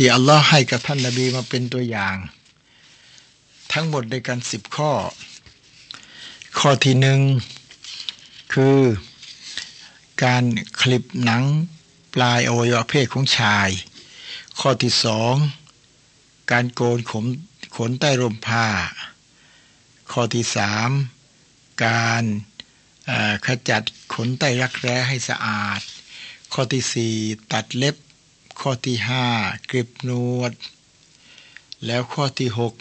ที่อัลลอฮ์ให้กับท่านนบีมาเป็นตัวอย่าง ทั้งหมดในกันสิบข้อ ข้อที่หนึ่งคือการคลิปหนังปลายอวัยวะเพศของชาย ข้อที่สองการโกนขนขนใต้ร่มผ้า ข้อที่สามการขจัดขนใต้รักแร้ให้สะอาด ข้อที่สี่ตัดเล็บ ข้อที่ห้ากริบนวด แล้วข้อที่หก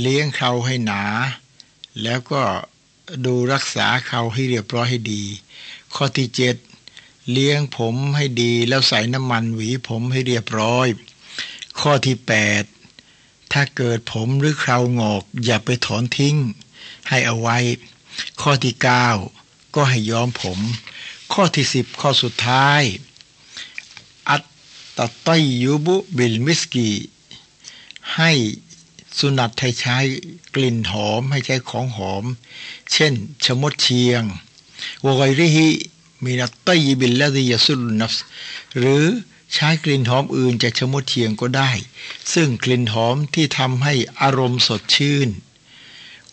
เลี้ยงเขาให้หนา แล้วก็ดูรักษาเขาให้เรียบร้อยให้ดี ข้อที่เจ็ดเลี้ยงผมให้ดีแล้วใส่น้ำมันหวีผมให้เรียบร้อย ข้อที่แปดถ้าเกิดผมหรือเครางอก อย่าไปถอนทิ้ง ให้เอาไว้ ข้อที่เก้าก็ให้ย้อมผม ข้อที่สิบข้อสุดท้าย ตตะตยูบุบิลมิสกีให้สุนัตให้ใช้กลิ่นหอมให้ใช้ของหอม เช่น ชมดเชียงวกอยริฮิมีนัตตยบิลและดิยสุลนัฟหรือใช้กลิ่นหอมอื่นจากชมดเชียงก็ได้ ซึ่งกลิ่นหอมที่ทำให้อารมณ์สดชื่น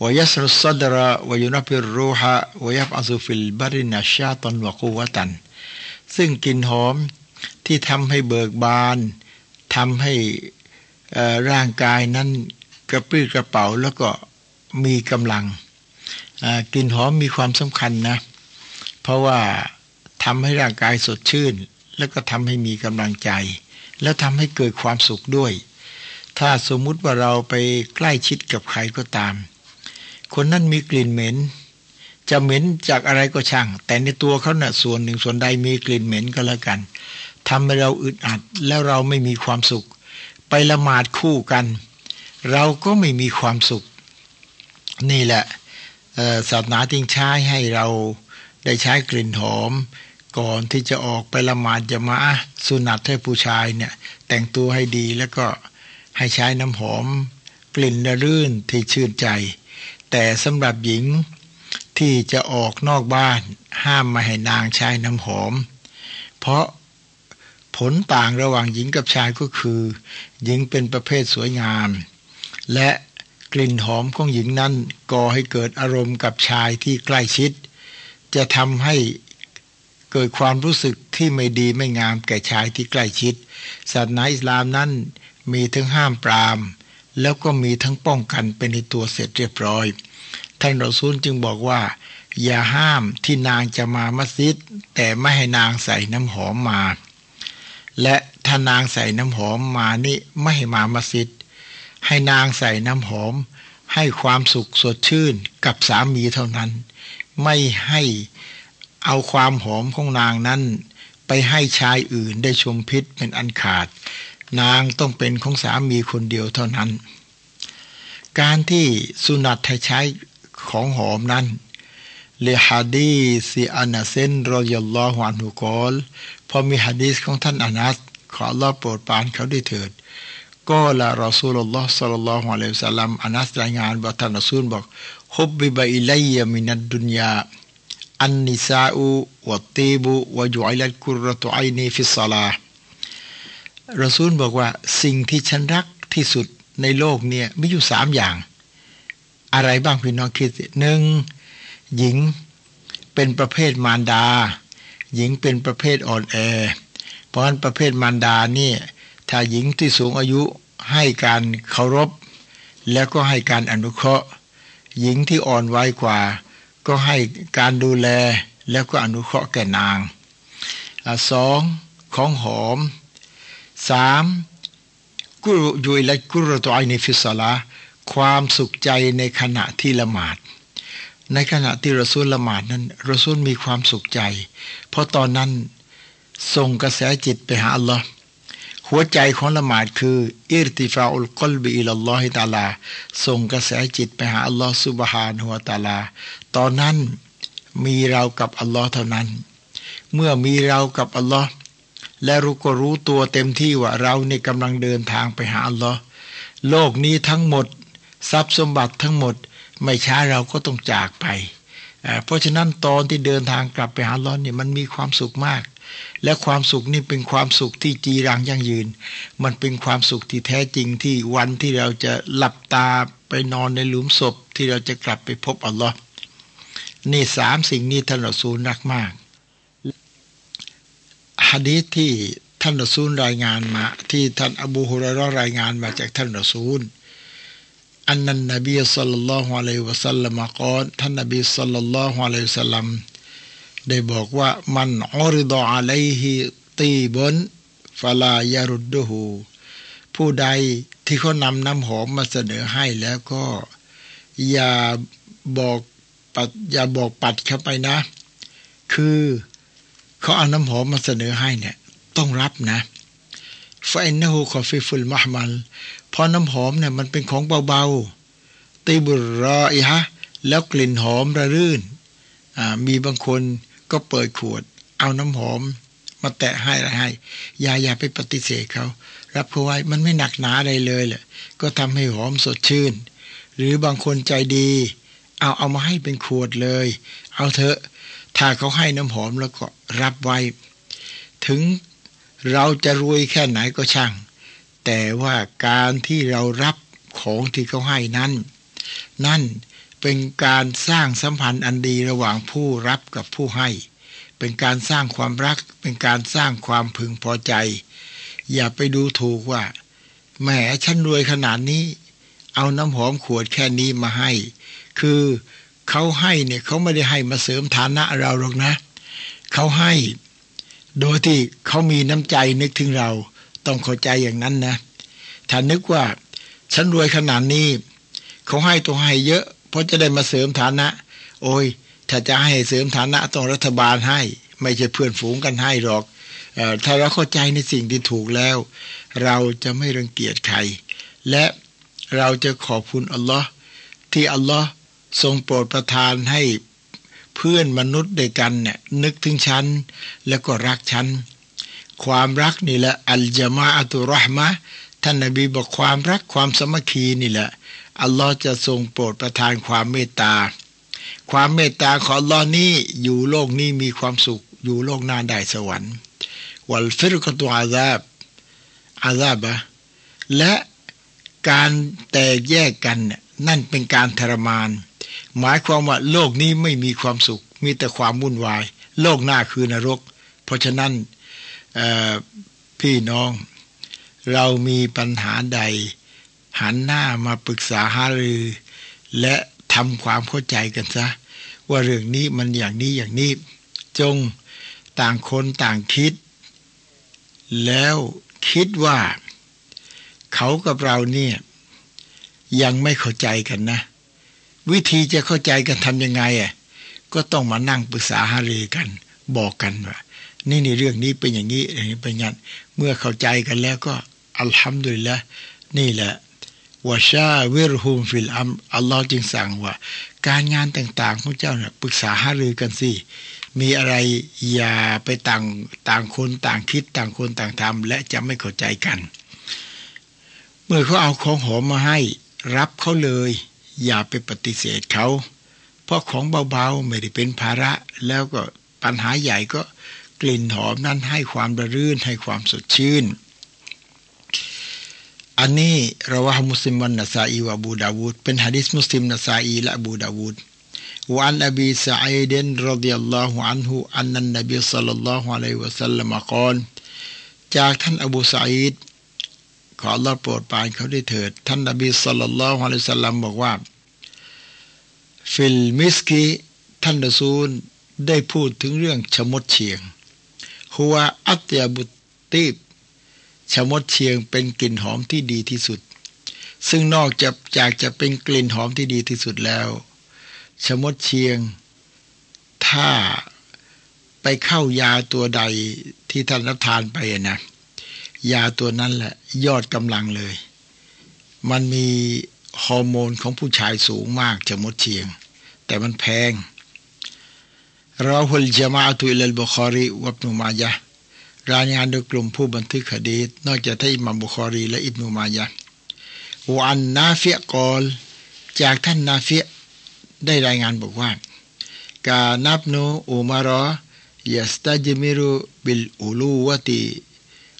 วยัสรุสดระวยุนพิรูฮะวยับอซุฟิลบรินาชาตันวะกูวตัน ซึ่งกลิ่นหอม ที่ทำให้เบิกบานทำให้ร่างกายนั้นกระปรี้กระเป๋าแล้วก็มีกำลังกลิ่นหอมมีความสำคัญนะ เพราะว่าทำให้ร่างกายสดชื่น แล้วก็ทำให้มีกำลังใจ แล้วทำให้เกิดความสุขด้วย ถ้าสมมุติว่าเราไปใกล้ชิดกับใครก็ตาม คนนั้นมีกลิ่นเหม็น จะเหม็นจากอะไรก็ช่าง แต่ในตัวเขาเนะ่ะส่วนหนึ่งส่วนใดมีกลิ่นเหม็นก็แล้วกัน ทำให้เราอึดอัดแล้วเราไม่มีความสุข ไปละหมาดคู่กัน เราก็ไม่มีความสุข นี่แหละศาสนาจึงใช้ให้เราได้ใช้กลิ่นหอม ก่อนที่จะออกไปละหมาดจะมาสุนัตให้ผู้ชายเนี่ยแต่งตัวให้ดีแล้วก็ให้ใช้น้ำหอม กลิ่นรื่นที่ชื่นใจ แต่สำหรับหญิงที่จะออกนอกบ้านห้ามมาให้นางใช้น้ำหอม เพราะ ผลต่างระหว่างหญิงกับชายก็คือ หญิงเป็นประเภทสวยงาม และกลิ่นหอมของหญิงนั้นก่อให้เกิดอารมณ์กับชายที่ใกล้ชิด จะทำให้เกิดความรู้สึกที่ไม่ดีไม่งามแก่ชายที่ใกล้ชิดศาสนาอิสลามนั้นมีทั้งห้ามปราม แล้วก็มีทั้งป้องกันเป็นในตัวเสร็จเรียบร้อย ท่านรอซูลจึงบอกว่า อย่าห้ามที่นางจะมามัสยิด แต่ไม่ให้นางใส่น้ำหอมมา และถ้านางใส่น้ำหอมมานี่ไม่หมามัสยิด ให้นางใส่น้ำหอม ให้ความสุขสดชื่นกับสามีเท่านั้น ไม่ให้เอาความหอมของนางนั้น ไปให้ชายอื่นได้ชมพิษเป็นอันขาด นางต้องเป็นของสามีคนเดียวเท่านั้น การที่สุนัตใช้ของหอมนั้นเลฮะดีซี อานาเซนรอยัลลอฮวานุกอลพอมีฮะดีสของท่านอานัสขอรอบโปรดปานเขาได้เถิด قال رسول الله صلى الله عليه وسلمอานัสรายงานบอกท่านรอซูลบอกحبب إلي من الدنيا النساء والطيب وجعلت قرة عيني في الصلاةรอซูลบอกว่าสิ่งที่ฉันรักที่สุดในโลกเนี่ยมีอยู่สามอย่าง อะไรบ้างพี่น้องคิดหนึ่งหญิงเป็นประเภทมารดา หญิงเป็นประเภทอ่อนแอ เพราะฉะนั้นประเภทมารดานี่ถ้าหญิงที่สูงอายุให้การเคารพ แล้วก็ให้การอนุเคราะห์ หญิงที่อ่อนวัยกว่า ก็ให้การดูแลแล้วก็อนุเคราะห์แก่นางสองของหอมสามกุรุยุยและกุรตัวอในฟิสลาความสุขใจในขณะที่ละหมาด ในขณะที่รอซูลละหมาดนั้นรอซูลมีความสุขใจ เพราะตอนนั้นส่งกระแสจิตไปหาอัลลอฮ์หัวใจของละหมาดคืออิรติฟาอุลกลบิอิลลอฮิตาลา ส่งกระแสจิตไปหาอัลลอฮ์สุบฮานหัวตาลา ตอนนั้นมีเรากับอัลลอฮ์เท่านั้น เมื่อมีเรากับอัลลอฮ์และรู้ก็รู้ตัวเต็มที่ว่าเราในกำลังเดินทางไปหาอัลลอฮ์โลกนี้ทั้งหมด ทรัพย์สมบัติทั้งหมด ไม่ช้าเราก็ต้องจากไป เพราะฉะนั้นตอนที่เดินทางกลับไปหาลอฮ์เนี่ยมันมีความสุขมาก และความสุขนี่เป็นความสุขที่จีรังยั่งยืน มันเป็นความสุขที่แท้จริงที่วันที่เราจะหลับตาไปนอนในหลุมศพที่เราจะกลับไปพบอัลลอฮ์นี่สามสิ่งนี้ท่านรอซูลรักมากฮะดีที่ท่านรอซูลรายงานมา ที่ท่านอบูฮุรรรายงานมาจากท่านรอซูล อันนั้นนบีสัลลัลลอฮุอะลัยวะสัลลัมกล่าวท่านนบีสัลลัลลอฮุอะลัยฮิวะสัลลัมได้บอกว่ามันอุริดะอะลัยฮิตีบนฟลายารุดหูผู้ใดที่เขานำน้ำหอมมาเสนอให้แล้วก็ อย่าบอกปัดอย่าบอกปัดเข้าไปนะ คือเขาเอาน้ำหอมมาเสนอให้เนี่ย ต้องรับนะ ฟาอินนหูคอฟิฟุลมะมัลพอน้ำหอมเนี่ยมันเป็นของเบาๆตีบุรออีฮะแล้วกลิ่นหอมระรื่น มีบางคนก็เปิดขวด เอาน้ำหอม มาแตะให้อะไรให้อย่าอย่าไปปฏิเสธเขา รับเขาไว้มันไม่หนักหนาอะไรเลยแหละก็ทำให้หอมสดชื่น หรือบางคนใจดี เอาเอามาให้เป็นขวดเลย เอาเถอะ ถ้าเขาให้น้ำหอมแล้วก็รับไว้ ถึง เราจะรวยแค่ไหนก็ช่าง แต่ว่าการที่เรารับของที่เขาให้นั้น นั่นเป็นการสร้างสัมพันธ์อันดีระหว่างผู้รับกับผู้ให้ เป็นการสร้างความรัก เป็นการสร้างความพึงพอใจ อย่าไปดูถูกว่าแหมฉันรวยขนาดนี้ เอาน้ำหอมขวดแค่นี้มาให้ คือเขาให้เนี่ยเขาไม่ได้ให้มาเสริมฐานะเราหรอกนะ เขาให้ โดยที่เขามีน้ำใจนึกถึงเราต้องเข้าใจอย่างนั้นนะ ถ้านึกว่าฉันรวยขนาดนี้เขาให้ตัวให้เยอะ เพราะจะได้มาเสริมฐานะ โอ้ย ถ้าจะให้เสริมฐานะต้องรัฐบาลให้ ไม่ใช่เพื่อนฝูงกันให้หรอกอถ้าเราเข้าใจในสิ่งที่ถูกแล้ว เราจะไม่รังเกียจใคร และเราจะขอบคุณอัลลอฮ์ที่อัลลอฮ์ทรงโปรดประทานให้ เพื่อนมนุษย์ด้วยกันเนี่ยนึกถึงฉัน แล้วก็รักฉัน ความรักนี่แหละอัลจามาอัตุรหมะท่านนบีบอกความรักความสมัคคีนี่แหละอัลลอฮ์จะทรงโปรดประทานความเมตตา ความเมตตาของอัลลอฮ์นี้อยู่โลกนี้มีความสุขอยู่โลกหน้าได้สวรรค์วัลฟิรกตุอาซาบอาซาบะและการแตกแยกกันนั่นเป็นการทรมาน หมายความว่าโลกนี้ไม่มีความสุข มีแต่ความวุ่นวาย โลกหน้าคือนรก เพราะฉะนั้นพี่น้อง เรามีปัญหาใด หันหน้ามาปรึกษาหารือ และทำความเข้าใจกันซะ ว่าเรื่องนี้มันอย่างนี้อย่างนี้ จงต่างคนต่างคิด แล้วคิดว่า เขากับเราเนี่ยยังไม่เข้าใจกันนะ วิธีจะเข้าใจกันทำยังไงอะก็ต้องมานั่งปรึกษาหารือกัน บอกกันว่านี่นี่เรื่องนี้เป็นอย่างนี้อย่างนี้เป็นอย่างนั้นเมื่อเข้าใจกันแล้วก็อัลฮัมดุลิลละนี่แหละวาชาเวรฮุมฟิลอัมอัลลอฮ์จึงสั่งว่า การงานต่างๆของเจ้าเนี่ยปรึกษาหารือกันสิมีอะไรอย่าไปต่างต่างคนต่างคิดต่างคนต่างทำและจะไม่เข้าใจกัน เมื่อเขาเอาของหอมมาให้ รับเขาเลย อย่าไปปฏิเสธเขา เพราะของเบาๆไม่ได้เป็นภาระแล้วก็ปัญหาใหญ่ก็กลิ่นหอมนั้นให้ความระรื่นให้ความสดชื่น อันนี้رواه مسلم والنسائي وأبو داودเป็นฮะดิษมุสลิมนาซาอีและบูดาวูดوعن أبي سعيد رضي الله عنه أن النبي صلى الله عليه وسلم قالจากท่านอบูสะอีด ขออัลลอฮ์โปรดปรานเขาด้วยเถิด ท่านนบีصلى الله عليه وسلمบอกว่า ฟิลมิสกีท่านรซูลได้พูดถึงเรื่องชมดเชียงหัวอัตยาบุตีบชะมดเชียงเป็นกลิ่นหอมที่ดีที่สุด ซึ่งนอกจากจากจะเป็นกลิ่นหอมที่ดีที่สุดแล้วชะมดเชียง ถ้าไปเข้ายาตัวใดที่ท่านรับทานไปนะ ยาตัวนั้นแหละ ยอดกำลังเลย มันมีฮอร์โมนของผู้ชายสูงมากชะมดเชียง แต่มันแพงราหุลจามาตุอิลลบุคารีวับนุมายะรายงานโดยกลุ่มผู้บันทึกคดีนอกจากท่านอิมามบุคอรีและอิบนุมายะวันนาเฟียกอล จากท่านนาเฟียได้รายงานบอกว่า กานับโนอุมารอลูวัติ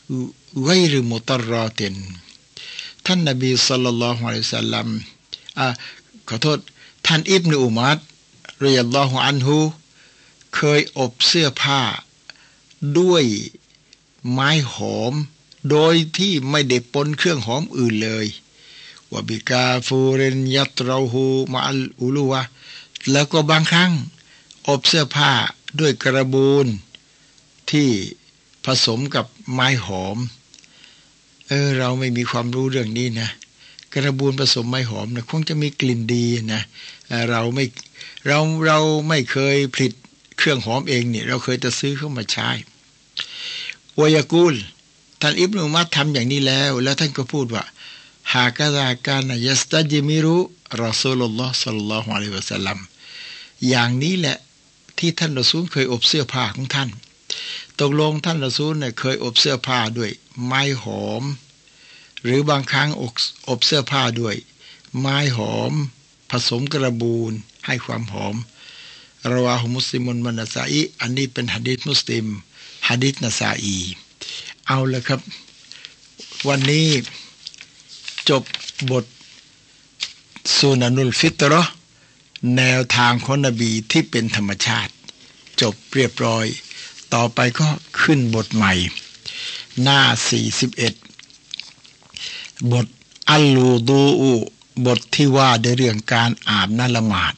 อู ไวรุมุตรอตินท่านนบีصلى الله عليه وسلمขอโทษ ท่านอิบนุอุมัดเรียลลอฮุอันฮูเคยอบเสื้อผ้า ด้วยไม้หอม โดยที่ไม่ได้ปนเครื่องหอมอื่นเลยوبكافور يطرحه مع الألوةแล้วก็บางครั้ง อบเสื้อผ้าด้วยกระบูนที่ผสมกับไม้หอม เออ เราไม่มีความรู้เรื่องนี้นะกระบูนผสมไม้หอมนะคงจะมีกลิ่นดีนะเราไม่เราเราไม่เคยผลิตเครื่องหอมเองเนี่ย เราเคยจะซื้อเข้ามาใช้วยากุลท่านอิบนุมัดทำอย่างนี้แล้ว แล้วท่านก็พูดว่า หากาการยัสตัจิมิรุรอซูลุลลอฮ์สัลลัลลอฮุอะลัยวะสัลลัมอย่างนี้แหละที่ท่านรอซูลเคยอบเสื้อผ้าของท่าน ตกลงท่านรอซูลเนี่ยเคยอบเสื้อผ้าด้วย ไม้หอม หรือบางครั้งอบเสื้อผ้าด้วย ไม้หอม ผสมกระบูนให้ความหอมราวาหุมุสลิมุนมันนาซาอีอันนี้เป็นฮะดีษมุสลิมฮะดีษนาซาอีเอาละครับ วันนี้จบบทสุนานุลฟิตรอแนวทางของนบีที่เป็นธรรมชาติ จบเรียบร้อย ต่อไปก็ขึ้นบทใหม่ หน้า 41 บทอัลลูดูอูบทที่ว่าในเรื่องการอาบน้ำละหมาด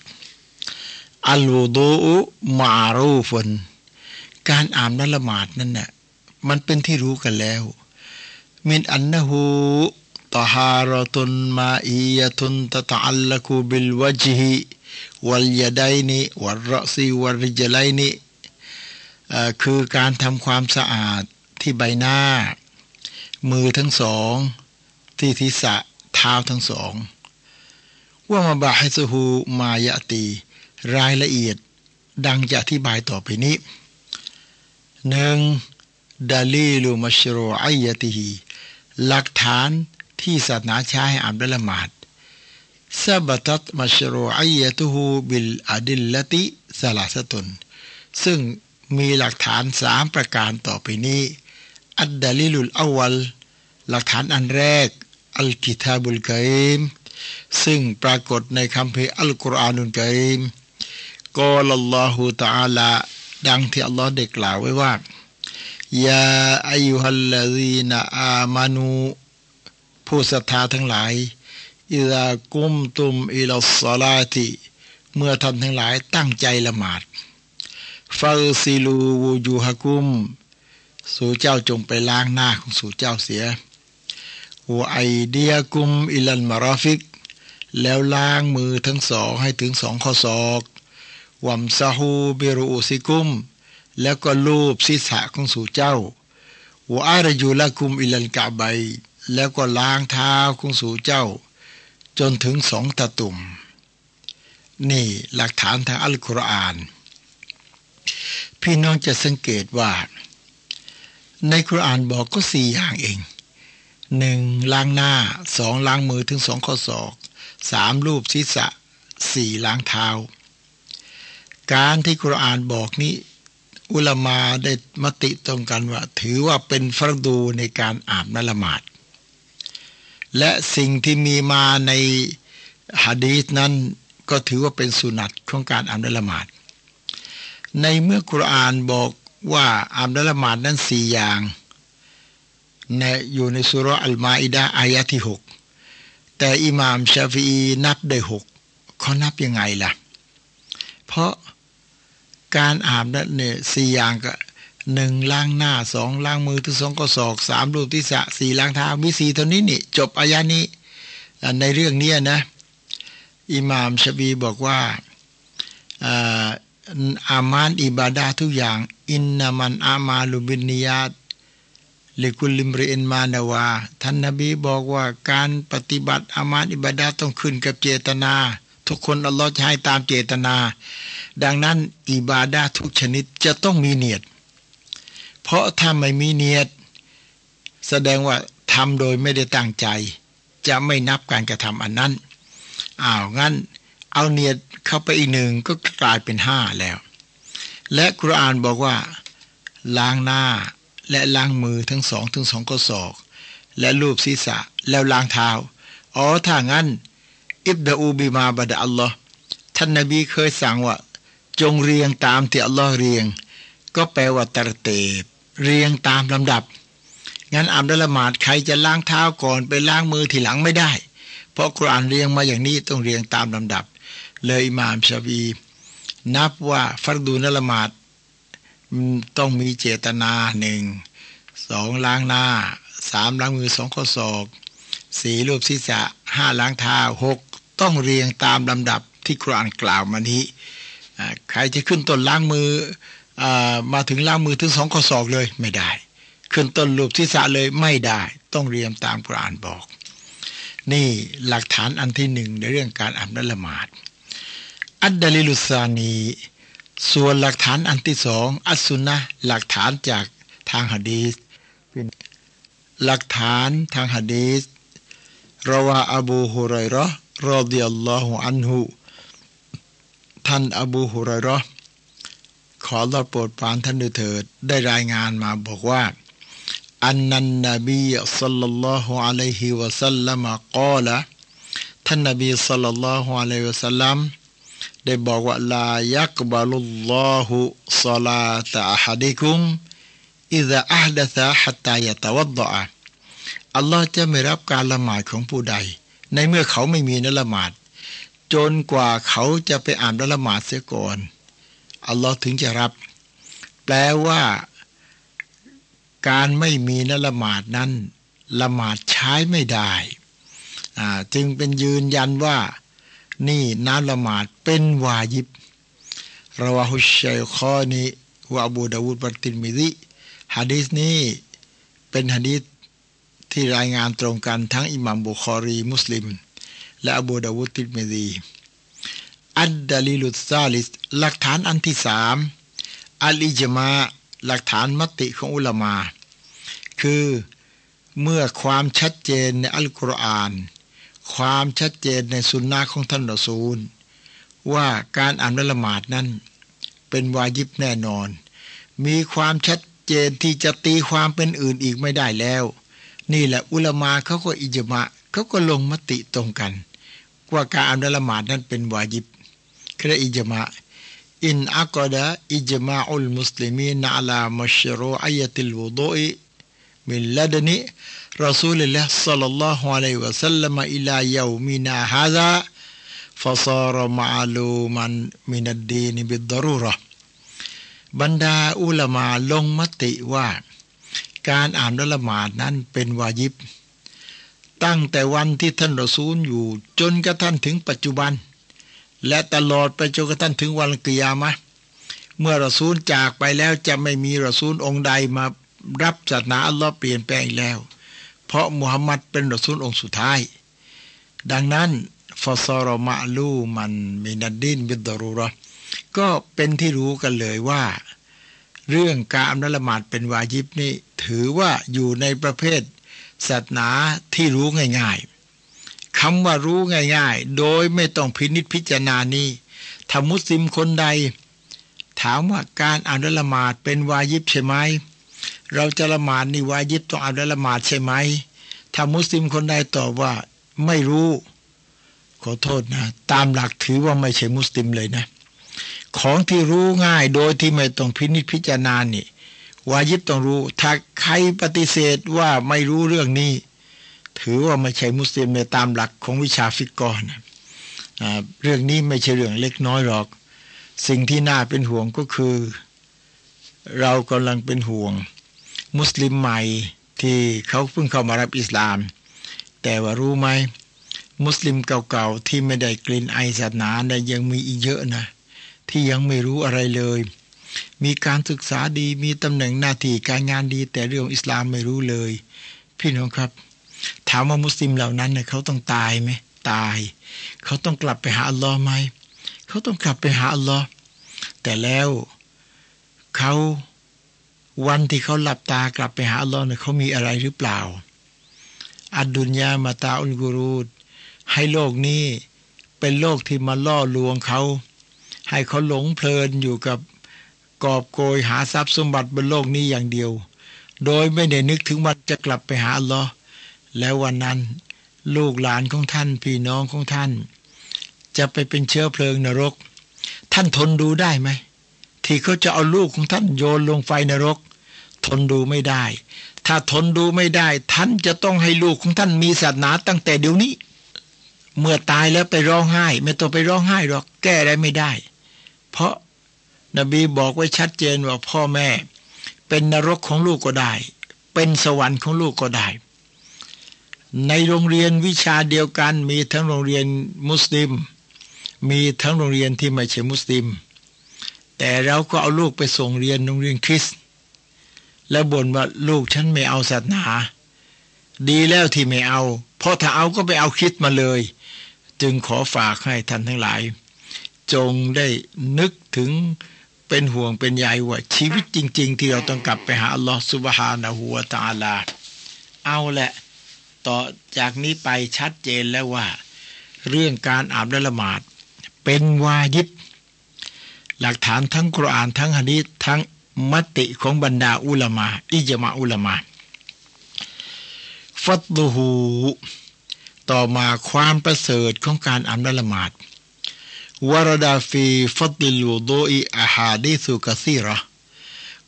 อัลลูดูอูมารูฟุนการอาบน้ำละหมาดนั่นน่ะมันเป็นที่รู้กันแล้ว มินอันนะฮูตฮารตุนมาอียตุนตะตัลลักุบิลวจฮิวัลยาไดนิวัลรซีวัลริจไลนิ คือการทำความสะอาดที่ใบหน้า มือทั้งสอง ที่ทิศะเท้าทั้งสองว่ามาบาฮิสหูما يأتيรายละเอียดดังจะอธิบายต่อไปนี้หนึ่งدليل مشروعيتهหลักฐานที่ศาสนาใช้ให้อาบน้ำละหมาดثبتت مشروعيته بالأدلة الثلاثةซึ่ง มีหลักฐานสามประการต่อไปนี้ الدليل الأولหลักฐานอันแรก อัลกิทาบุลกอิมซึ่งปรากฏในคำเพอัลกุรอานุลกอิมกอลลอฮุตาอาลาดังที่อัลลอฮ์ได้กล่าวไว้ว่ายาอายุฮัลลาซีนอามานูผู้ศรัทธาทั้งหลายอิดากุมตุมอิลสลาติ เมื่อท่านทั้งหลายตั้งใจละหมาด ฟาซิลูวูยูฮะกุม สู่เจ้าจงไปล้างหน้าของสู่เจ้าเสียหัวไอเดียกุมอิลันมาราฟิก แล้วล้างมือทั้งสองให้ถึงสองข้อศอกวัมซาฮูเบรูซิกุม แล้วก็ลูบศีรษะของสู่เจ้าหัวอารยูละกุมอิลันกะใบ แล้วก็ล้างเท้าของสู่เจ้า จนถึงสองตะตุ่ม นี่หลักฐานทางอัลกุรอาน พี่น้องจะสังเกตว่า ในคุรานบอกก็สี่อย่างเองหนึ่งล้างหน้าสองล้างมือถึงสองข้อศอกสามรูปศีรษะสี่ล้างเท้า การที่คุรานบอกนี้ อุลามาได้มติตรงกันว่า ถือว่าเป็นฟรดูในการอาบนละหมาด และสิ่งที่มีมาในฮะดีษนั้นก็ถือว่าเป็นสุนัตของการอาบนละหมาด ในเมื่อคุรานบอกว่าอาบน้ำละหมาดนั้นสี่อย่างในอยู่ในสุรอัลมาอิดาอายะที่หกแต่อิหม่ามชาฟีนับได้หกเขานับยังไงล่ะ เพราะการอาบนั้นเนี่ยสี่อย่างก็หนึ่งล้างหน้าสองล้างมือที่สองก็ศอกสามรูปที่สะสี่ล้างเท้ามีสี่เท่านี้นี่ จบอายานี้ในเรื่องนี้นะ อิหม่ามชบีบอกว่า อามานอิบาดาทุกอย่าง อินนามันอามาลุบินิยาตลิกุลิมเรนมานาวาท่านนบีบอกว่าการปฏิบัติอามานอิบาดาต้องขึ้นกับเจตนา ทุกคนอัลลอฮ์จะให้ตามเจตนา ดังนั้นอิบาดาทุกชนิดจะต้องมีเนียด เพราะถ้าไม่มีเนียด แสดงว่าทำโดยไม่ได้ตั้งใจ จะไม่นับการกระทำอันนั้นอ้าวงั้น เอาเนียดเข้าไปอีกหนึ่งก็กลายเป็นห้าแล้ว และกุรอานบอกว่า ล้างหน้าและล้างมือทั้งสองถึงสองก็ศอกและรูปศีรษะแล้วล้างเท้า อ๋อถ้างั้น อิบดาอูบิมาบดอัลลอฮ์ท่านนบีเคยสั่งว่า จงเรียงตามที่อัลลอฮ์เรียง ก็แปลว่าตรเตบเรียงตามลำดับ งั้นอับดุลละหมาดใครจะล้างเท้าก่อนไปล้างมือทีหลังไม่ได้ เพราะกุรอานเรียงมาอย่างนี้ต้องเรียงตามลำดับ เลยอิหม่ามชาบี นับว่าฟักดูนละหมาดต้องมีเจตนาหนึ่งสองล้างหน้าสามล้างมือสองข้อศอกสี่รูปศีรษะห้าล้างเท้าหกต้องเรียงตามลำดับที่คุรานกล่าวมานี้ใครจะขึ้นต้นล้างมืออมาถึงล้างมือถึงสองข้อศอกเลยไม่ได้ ขึ้นต้นรูปศีรษะเลยไม่ได้ ต้องเรียงตามคุรานบอก นี่หลักฐานอันที่หนึ่งในเรื่องการอ่านละหมาด อัดดลิลุสานี ส่วนหลักฐานอันที่สองอัสุนนะหลักฐานจากทางหะดีษหลักฐานทางหะดีษราวาอบูฮุไรรอรอดิยัลลอฮุอันฮุท่านอบูฮุไรรอขอรับโปรดปรานท่านด้วยเถิดได้รายงานมาบอกว่าอันนันนบีสัลลัลลอฮุอะลัยฮิวะสัลลัมกล่าวท่านนบีสัลลัลลอฮุอะลัยฮิวะสัลลัม ได้บอกว่าลายักบาลุลลอฮุศลาตะอะฮัดิคุมอิซาอัฮดะซะฮัตตายะตะวัดดะอัลลอฮ์จะไม่รับการละหมาดของผู้ใด ในเมื่อเขาไม่มีนละหมาด จนกว่าเขาจะไปอ่านละหมาดเสียก่อน อัลลอฮ์ถึงจะรับ แปลว่า การไม่มีนละหมาดนั้น ละหมาดใช้ไม่ได้ จึงเป็นยืนยันว่า นี่น้ำละหมาดเป็นวายิบราวาฮุชัยคอนีวะบูดาวุดบัตินมิดิฮะดีษนี้เป็นฮะดีษที่รายงานตรงกันทั้งอิหมัมบุคอรีมุสลิม และอบูดาวุดติดมิดีอัดดาลิลุซาลิสหลักฐานอันที่สามอัลอิจมาหลักฐานมติของอุลามา คือเมื่อความชัดเจนในอัลกุรอาน ความชัดเจนในสุนนะของท่านรอซูล ว่าการอ่านละหมาดนั้น เป็นวาญิบแน่นอน มีความชัดเจนที่จะตีความเป็นอื่นอีกไม่ได้แล้ว นี่แหละอุลามาเขาก็อิจมะเขาก็ลงมติตรงกัน ว่าการอ่านละหมาดนั้นเป็นวาญิบคืออิจมะอินอักดะอิจมาอุลมุสลิมีนอัลามัชรูอัยติลวุดุ อิมิลลดนี رسول الله صلى الله عليه وسلم إلى يومنا هذا فصار معلوما من الدين بالضرورة บรรดาอุลามาลงมติว่า การอ่านละหมาดนั้นเป็นวาญิบ ตั้งแต่วันที่ท่านรอซูลอยู่ จนกระทั่งถึงปัจจุบัน และตลอดไปจนกระทั่งถึงวันกิยามะเมื่อรอซูลจากไปแล้วจะไม่มีรอซูลองค์ใดมา รับศาสนาอัลลอฮ์เปลี่ยนแปลงแล้ว เพราะมุฮัมมัดเป็นรอซูลองค์สุดท้าย ดังนั้นฟอซอรมะลูมันมินัดดินบิดรูรอก็เป็นที่รู้กันเลยว่า เรื่องการอัละหมาดเป็นวาญิบนี่ถือว่าอยู่ในประเภทศาสนาที่รู้ง่ายๆคำว่ารู้ง่ายๆ โดยไม่ต้องพินิจพิจารณานี้ถ้ามุสลิมคนใด ถามว่าการอ่านละหมาดเป็นวาญิบใช่ไหม เราจะละหมาดนี่วายิบต้องอาบน้ำละหมาดใช่ไหมถ้ามุสลิมคนใดตอบว่าไม่รู้ ขอโทษนะ ตามหลักถือว่าไม่ใช่มุสลิมเลยนะ ของที่รู้ง่ายโดยที่ไม่ต้องพินิจพิจารณานี่วายิบต้องรู้ ถ้าใครปฏิเสธว่าไม่รู้เรื่องนี้ ถือว่าไม่ใช่มุสลิมในตามหลักของวิชาฟิกกอนะเรื่องนี้ไม่ใช่เรื่องเล็กน้อยหรอก สิ่งที่น่าเป็นห่วงก็คือ เรากำลังเป็นห่วง มุสลิมใหม่ที่เขาเพิ่งเข้ามารับอิสลาม แต่ว่ารู้ไหมมุสลิมเก่าๆที่ไม่ได้กลิ่นไอศาสนาเนี่ยยังมีอีกเยอะนะ ที่ยังไม่รู้อะไรเลย มีการศึกษาดีมีตำแหน่งหน้าที่การงานดี แต่เรื่องอิสลามไม่รู้เลย พี่น้องครับ ถามว่ามุสลิมเหล่านั้นเนี่ยเขาต้องตายไหมตาย เขาต้องกลับไปหาอัลลอฮ์ไหมเขาต้องกลับไปหาอัลลอฮ์แต่แล้วเขา วันที่เขาหลับตากลับไปหาอัลลอฮ์เนี่ยเขามีอะไรหรือเปล่า อัดดุนยามาตาอุลกุรูดให้โลกนี้เป็นโลกที่มาล่อลวงเขา ให้เขาหลงเพลินอยู่กับกอบโกยหาทรัพย์สมบัติบนโลกนี้อย่างเดียว โดยไม่ได้นึกถึงวันจะกลับไปหาอัลลอฮ์แล้ววันนั้นลูกหลานของท่านพี่น้องของท่าน จะไปเป็นเชื้อเพลิงนรก ท่านทนดูได้ไหมที่เขาจะเอาลูกของท่านโยนลงไฟนรก ทนดูไม่ได้ ถ้าทนดูไม่ได้ ท่านจะต้องให้ลูกของท่านมีศาสนาตั้งแต่เดี๋ยวนี้ เมื่อตายแล้วไปร้องไห้ ไม่ต้องไปร้องไห้หรอกแก้ได้ไม่ได้ เพราะนบีบอกไว้ชัดเจนว่าพ่อแม่ เป็นนรกของลูกก็ได้ เป็นสวรรค์ของลูกก็ได้ ในโรงเรียนวิชาเดียวกันมีทั้งโรงเรียนมุสลิม มีทั้งโรงเรียนที่ไม่ใช่มุสลิม แต่เราก็เอาลูกไปส่งเรียนโรงเรียนคริสต์ แล้วบ่นว่าลูกฉันไม่เอาศาสนา ดีแล้วที่ไม่เอา เพราะถ้าเอาก็ไปเอาคริสต์มาเลย จึงขอฝากให้ท่านทั้งหลาย จงได้นึกถึงเป็นห่วงเป็นใยว่าชีวิตจริง ๆ ที่เราต้องกลับไปหาอัลลอฮฺสุบฮานะฮูวตาลา เอาแหละ ต่อจากนี้ไปชัดเจนแล้วว่า เรื่องการอาบและละหมาด เป็นวาญิบหลักฐานทั้งกุรอานทั้งฮะดีษทั้ง มติของบรรดาอุลามา อิจมาอุลามา ฟัตลูฮูต่อมาความประเสริฐของการอาบน้ำละหมาดورد في فضل الوضوء أحاديث كثيرة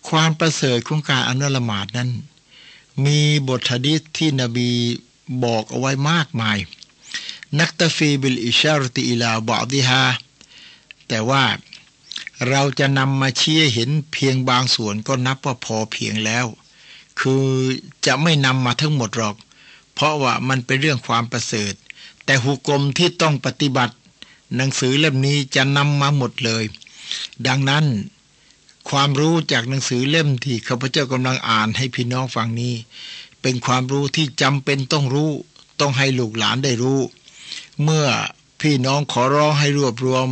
ความประเสริฐของการอาบน้ำละหมาดนั้น มีบทฮะดีษที่นบีบอกเอาไว้มากมาย نكتفي بالإشارة إلى بعضهاแต่ว่า เราจะนำมาชี้เห็นเพียงบางส่วนก็นับว่าพอเพียงแล้ว คือจะไม่นำมาทั้งหมดหรอก เพราะว่ามันเป็นเรื่องความประเสริฐ แต่หุกกลมที่ต้องปฏิบัติ หนังสือเล่มนี้จะนำมาหมดเลย ดังนั้น ความรู้จากหนังสือเล่มที่ข้าพเจ้ากำลังอ่านให้พี่น้องฟังนี้ เป็นความรู้ที่จำเป็นต้องรู้ ต้องให้ลูกหลานได้รู้ เมื่อพี่น้องขอร้องให้รวบรวม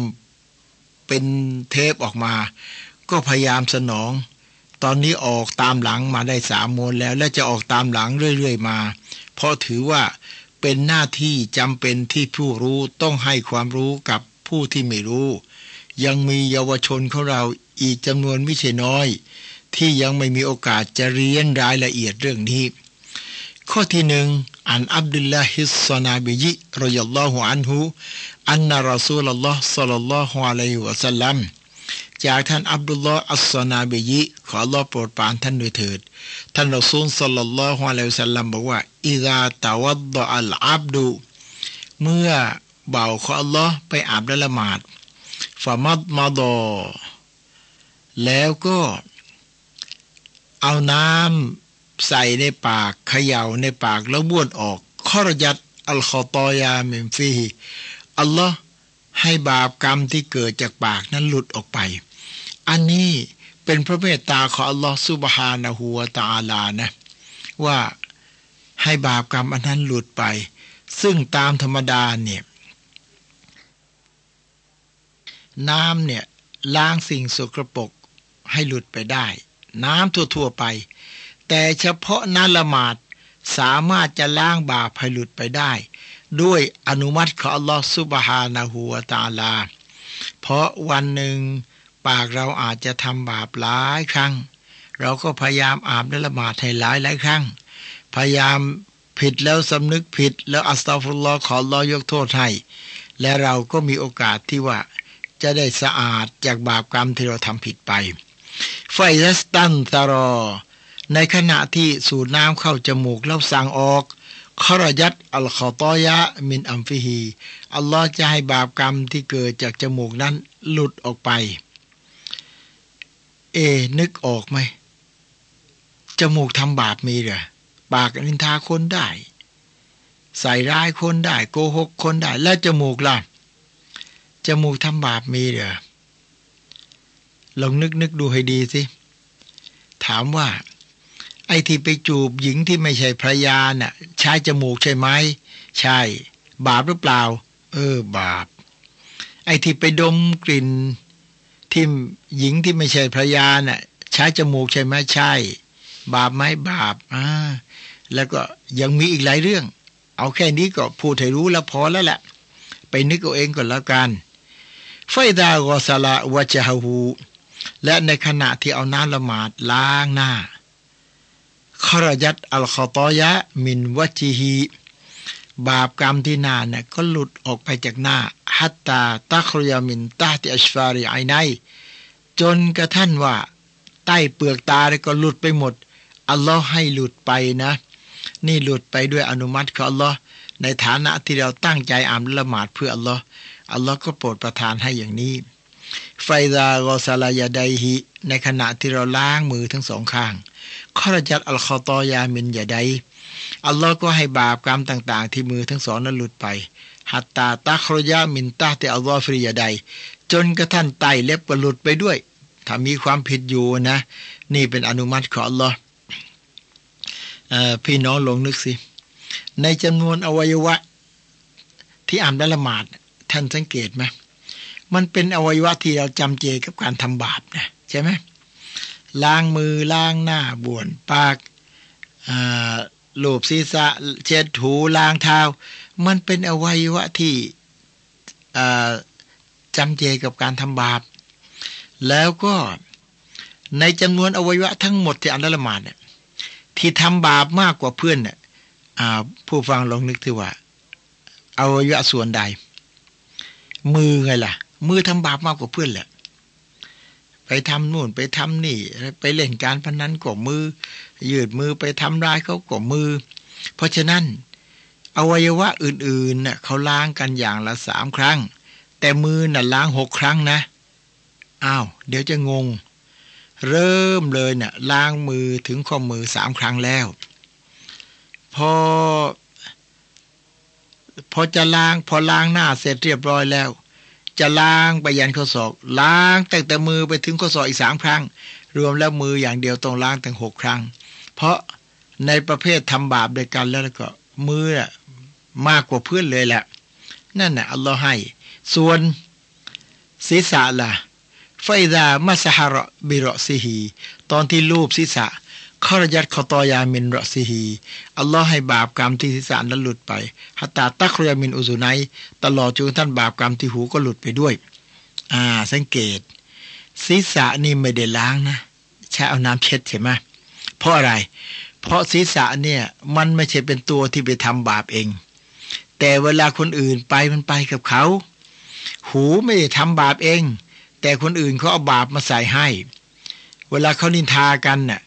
เป็นเทปออกมา ก็พยายามสนอง ตอนนี้ออกตามหลังมาได้สามมวนแล้ว และจะออกตามหลังเรื่อยๆมา เพราะถือว่าเป็นหน้าที่จำเป็นที่ผู้รู้ต้องให้ความรู้กับผู้ที่ไม่รู้ ยังมีเยาวชนของเราอีกจำนวนไม่ใช่น้อย ที่ยังไม่มีโอกาสจะเรียนรายละเอียดเรื่องนี้ ข้อที่หนึ่ง อันอับดุลลาฮิสซานาบิยิรอยัลลอฮุอันฮุอันนารอซูลลอฮ์สัลลัลลอฮุอะลัยฮิวะสัลลัมจากท่านอับดุลลอฮ์อัสซานาบิยิขอรอโปรดปรานท่านด้วยเถิด ท่านรอซูลสัลลัลลอฮุอะลัยฮิวะสัลลัมบอกว่าอิซาตะวัดดอัลอับดุ เมื่อเบ่าวของอัลลอฮ์ไปอาบและละหมาดฟามัดมาดอแล้วก็เอาน้ำ ใส่ในปากเขย่าในปากแล้วบ้วนออกขอรยัดอัลคอตอยาเมมฟีอัลลอฮ์ให้บาปกรรมที่เกิดจากปากนั้นหลุดออกไป อันนี้เป็นพระเมตตาของอัลลอฮ์ซุบฮานะฮูวตาลานะว่าให้บาปกรรมอันนั้นหลุดไป ซึ่งตามธรรมดาเนี่ยน้ำเนี่ยล้างสิ่งสกรปรกให้หลุดไปได้ น้ำทั่วๆไป แต่เฉพาะน้ำละหมาดสามารถจะล้างบาปให้หลุดไปได้ ด้วยอนุมัติของอัลลอฮฺซุบฮานะฮูวตาลา เพราะวันหนึ่งปากเราอาจจะทำบาปหลายครั้ง เราก็พยายามอาบและละหมาดให้หลายหลายครั้ง พยายามผิดแล้วสำนึกผิดแล้วอัสตัฟุลลอขอรอยกโทษให้และเราก็มีโอกาสที่ว่าจะได้สะอาดจากบาปกรรมที่เราทำผิดไปไฟสตันตารอ ในขณะที่สูดน้ำเข้าจมูกแล้วสั่งออกขรยัดอัลขอตอยะมินอัมฟิฮีอัลลอฮ์จะให้บาปกรรมที่เกิดจากจมูกนั้นหลุดออกไป เอ นึกออกไหมจมูกทำบาปมีเหรอปากนินทาคนได้ ใส่ร้ายคนได้ โกหกคนได้ แล้วจมูกล่ะจมูกทำบาปมีเหรอลองนึกนึกดูให้ดีสิ ถามว่า ไอ้ที่ไปจูบหญิงที่ไม่ใช่ภรรยาน่ะ ใช้จมูกใช่ไหมใช่ บาปหรือเปล่า เออ บาป ไอ้ที่ไปดมกลิ่น ที่หญิงที่ไม่ใช่ภรรยาน่ะ ใช้จมูกใช่ไหมใช่ บาปไหมบาปอ่าแล้วก็ยังมีอีกหลายเรื่อง เอาแค่นี้ก็พูดให้รู้แล้วพอแล้วแหละไปนึกเอาเองก่อนแล้วกันไฟดากอสละวะจาหูและในขณะที่เอาน้ำละหมาดล้างหน้า ขรยัดอัลคอตอยะมินวจิฮีบาปกรรมที่หน้าเนี่ยก็หลุดออกไปจากหน้าฮัตตาตัครยามินตาติอัชฟาริไอไนจนกระทั่นว่า ใต้เปลือกตาก็หลุดไปหมด อัลลอฮ์ให้หลุดไปนะ นี่หลุดไปด้วยอนุมัติของอัลลอฮ์ในฐานะที่เราตั้งใจอ่านละหมาดเพื่ออัลลอฮ์อัลลอฮ์ก็โปรดประทานให้อย่างนี้ไฟดากอซาลายาไดฮิในขณะที่เราล้างมือทั้งสองข้าง ขรจัดอัลคอตอยามินยาไดอัลลอฮ์ก็ให้บาปกรรมต่าง ๆ ที่มือทั้งสองนั้นหลุดไปฮัตตาตาครยามินตาเตอัลลอฮ์ฟรียาไดจนกระทั่นไตเล็บก็หลุดไปด้วย ถ้ามีความผิดอยู่นะ นี่เป็นอนุมัติของอัลลอฮ์พี่น้องลงนึกสิ ในจำนวนอวัยวะ ที่อ่านละหมาดท่านสังเกตไหมมันเป็นอวัยวะที่เราจำเจกับการทำบาปนะใช่ไหม ล้างมือล้างหน้าบ้วนปากหลูบศีรษะเช็ดถูล้างเท้า มันเป็นอวัยวะที่จำเจกับการทำบาป แล้วก็ในจำนวนอวัยวะทั้งหมดที่อันละหมาดเนี่ยที่ทำบาปมากกว่าเพื่อนเนี่ยผู้ฟังลองนึกถือว่าอวัยวะส่วนใด มือไงล่ะ มือทำบาปมากกว่าเพื่อนแหละ ไปทำนู่นไปทำนี่ ไปเล่นการพนันก็มือ ยืดมือไปทำร้ายเขาก็มือ เพราะฉะนั้น อวัยวะอื่นๆน่ะเขาล้างกันอย่างละสามครั้ง แต่มือน่ะล้างหกครั้งนะอ้าวเดี๋ยวจะงง เริ่มเลยเน่ะล้างมือถึงข้อมือสามครั้งแล้ว พอ พอจะล้างพอล้างหน้าเสร็จเรียบร้อยแล้ว จะล้างไปยันข้อศอก ล้างตั้งแต่มือไปถึงข้อศอกอีกสามครั้ง รวมแล้วมืออย่างเดียวต้องล้างถึงหกครั้ง เพราะในประเภททำบาปด้วยกันแล้วก็มือมากกว่าเพื่อนเลยแหละนั่นแหละอัลลอฮ์ให้ ส่วนศีรษะล่ะไฟดามัสฮาระบิรอซิฮีตอนที่รูปศีรษะ ขรยัดขตอยามินรอซิฮีอัลลอฮ์ให้บาปกรรมที่ศีรษะนั้นหลุดไปฮัตตาตักรยามินอุซุไนตลอดจนท่านบาปกรรมที่หูก็หลุดไปด้วย อ่า สังเกต ศีรษะนี่ไม่ได้ล้างนะใช้เอาน้ำเช็ดใช่ไหมเพราะอะไร เพราะศีรษะเนี่ย มันไม่ใช่เป็นตัวที่ไปทำบาปเอง แต่เวลาคนอื่นไปมันไปกับเขา หูไม่ได้ทำบาปเอง แต่คนอื่นเขาเอาบาปมาใส่ให้ เวลาเขานินทากันน่ะ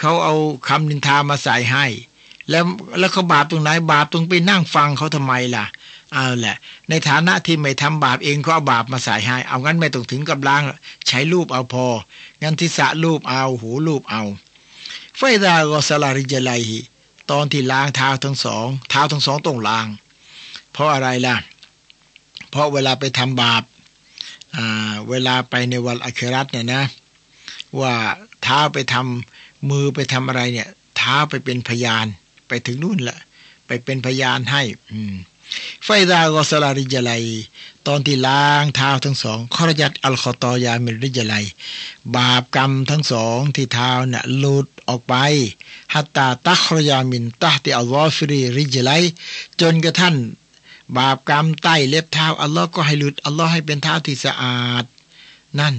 เขาเอาคำนินทามาใส่ให้ แล้วแล้วเขาบาปตรงไหนบาปตรงไปนั่งฟังเขาทำไมล่ะเอาแหละ ในฐานะที่ไม่ทำบาปเองเขาเอาบาปมาใส่ให้ เอางั้นไม่ต้องถึงกับล้าง ใช้รูปเอาพอ งั้นทิศะรูปเอาหูรูปเอาไฟดากอสลาริจไลฮิตอนที่ล้างเท้าทั้งสองเท้าทั้งสองต้องล้าง เพราะอะไรล่ะ เพราะเวลาไปทำบาปเวลาไปในวันอัครัตเนี่ยนะ ว่า ท้าไปทำมือไปทำอะไรเนี่ยเท้าไปเป็นพยาน ไปถึงนู่นละไปเป็นพยานให้ อืมไฟดากอสลาริจไลตอนที่ล้างเท้าทั้งสองขรยัดอัลคอตอยามิริจไลบาปกรรมทั้งสองที่เท้าเนี่ยหลุดออกไปฮัตตาตัครยามินตาติอัลลอฮฟิริริจไลจนกระทั่นบาปกรรมใต้เล็บเท้าอัลลอฮ์ก็ให้หลุดอัลลอฮ์ให้เป็นเท้าที่สะอาด นั่น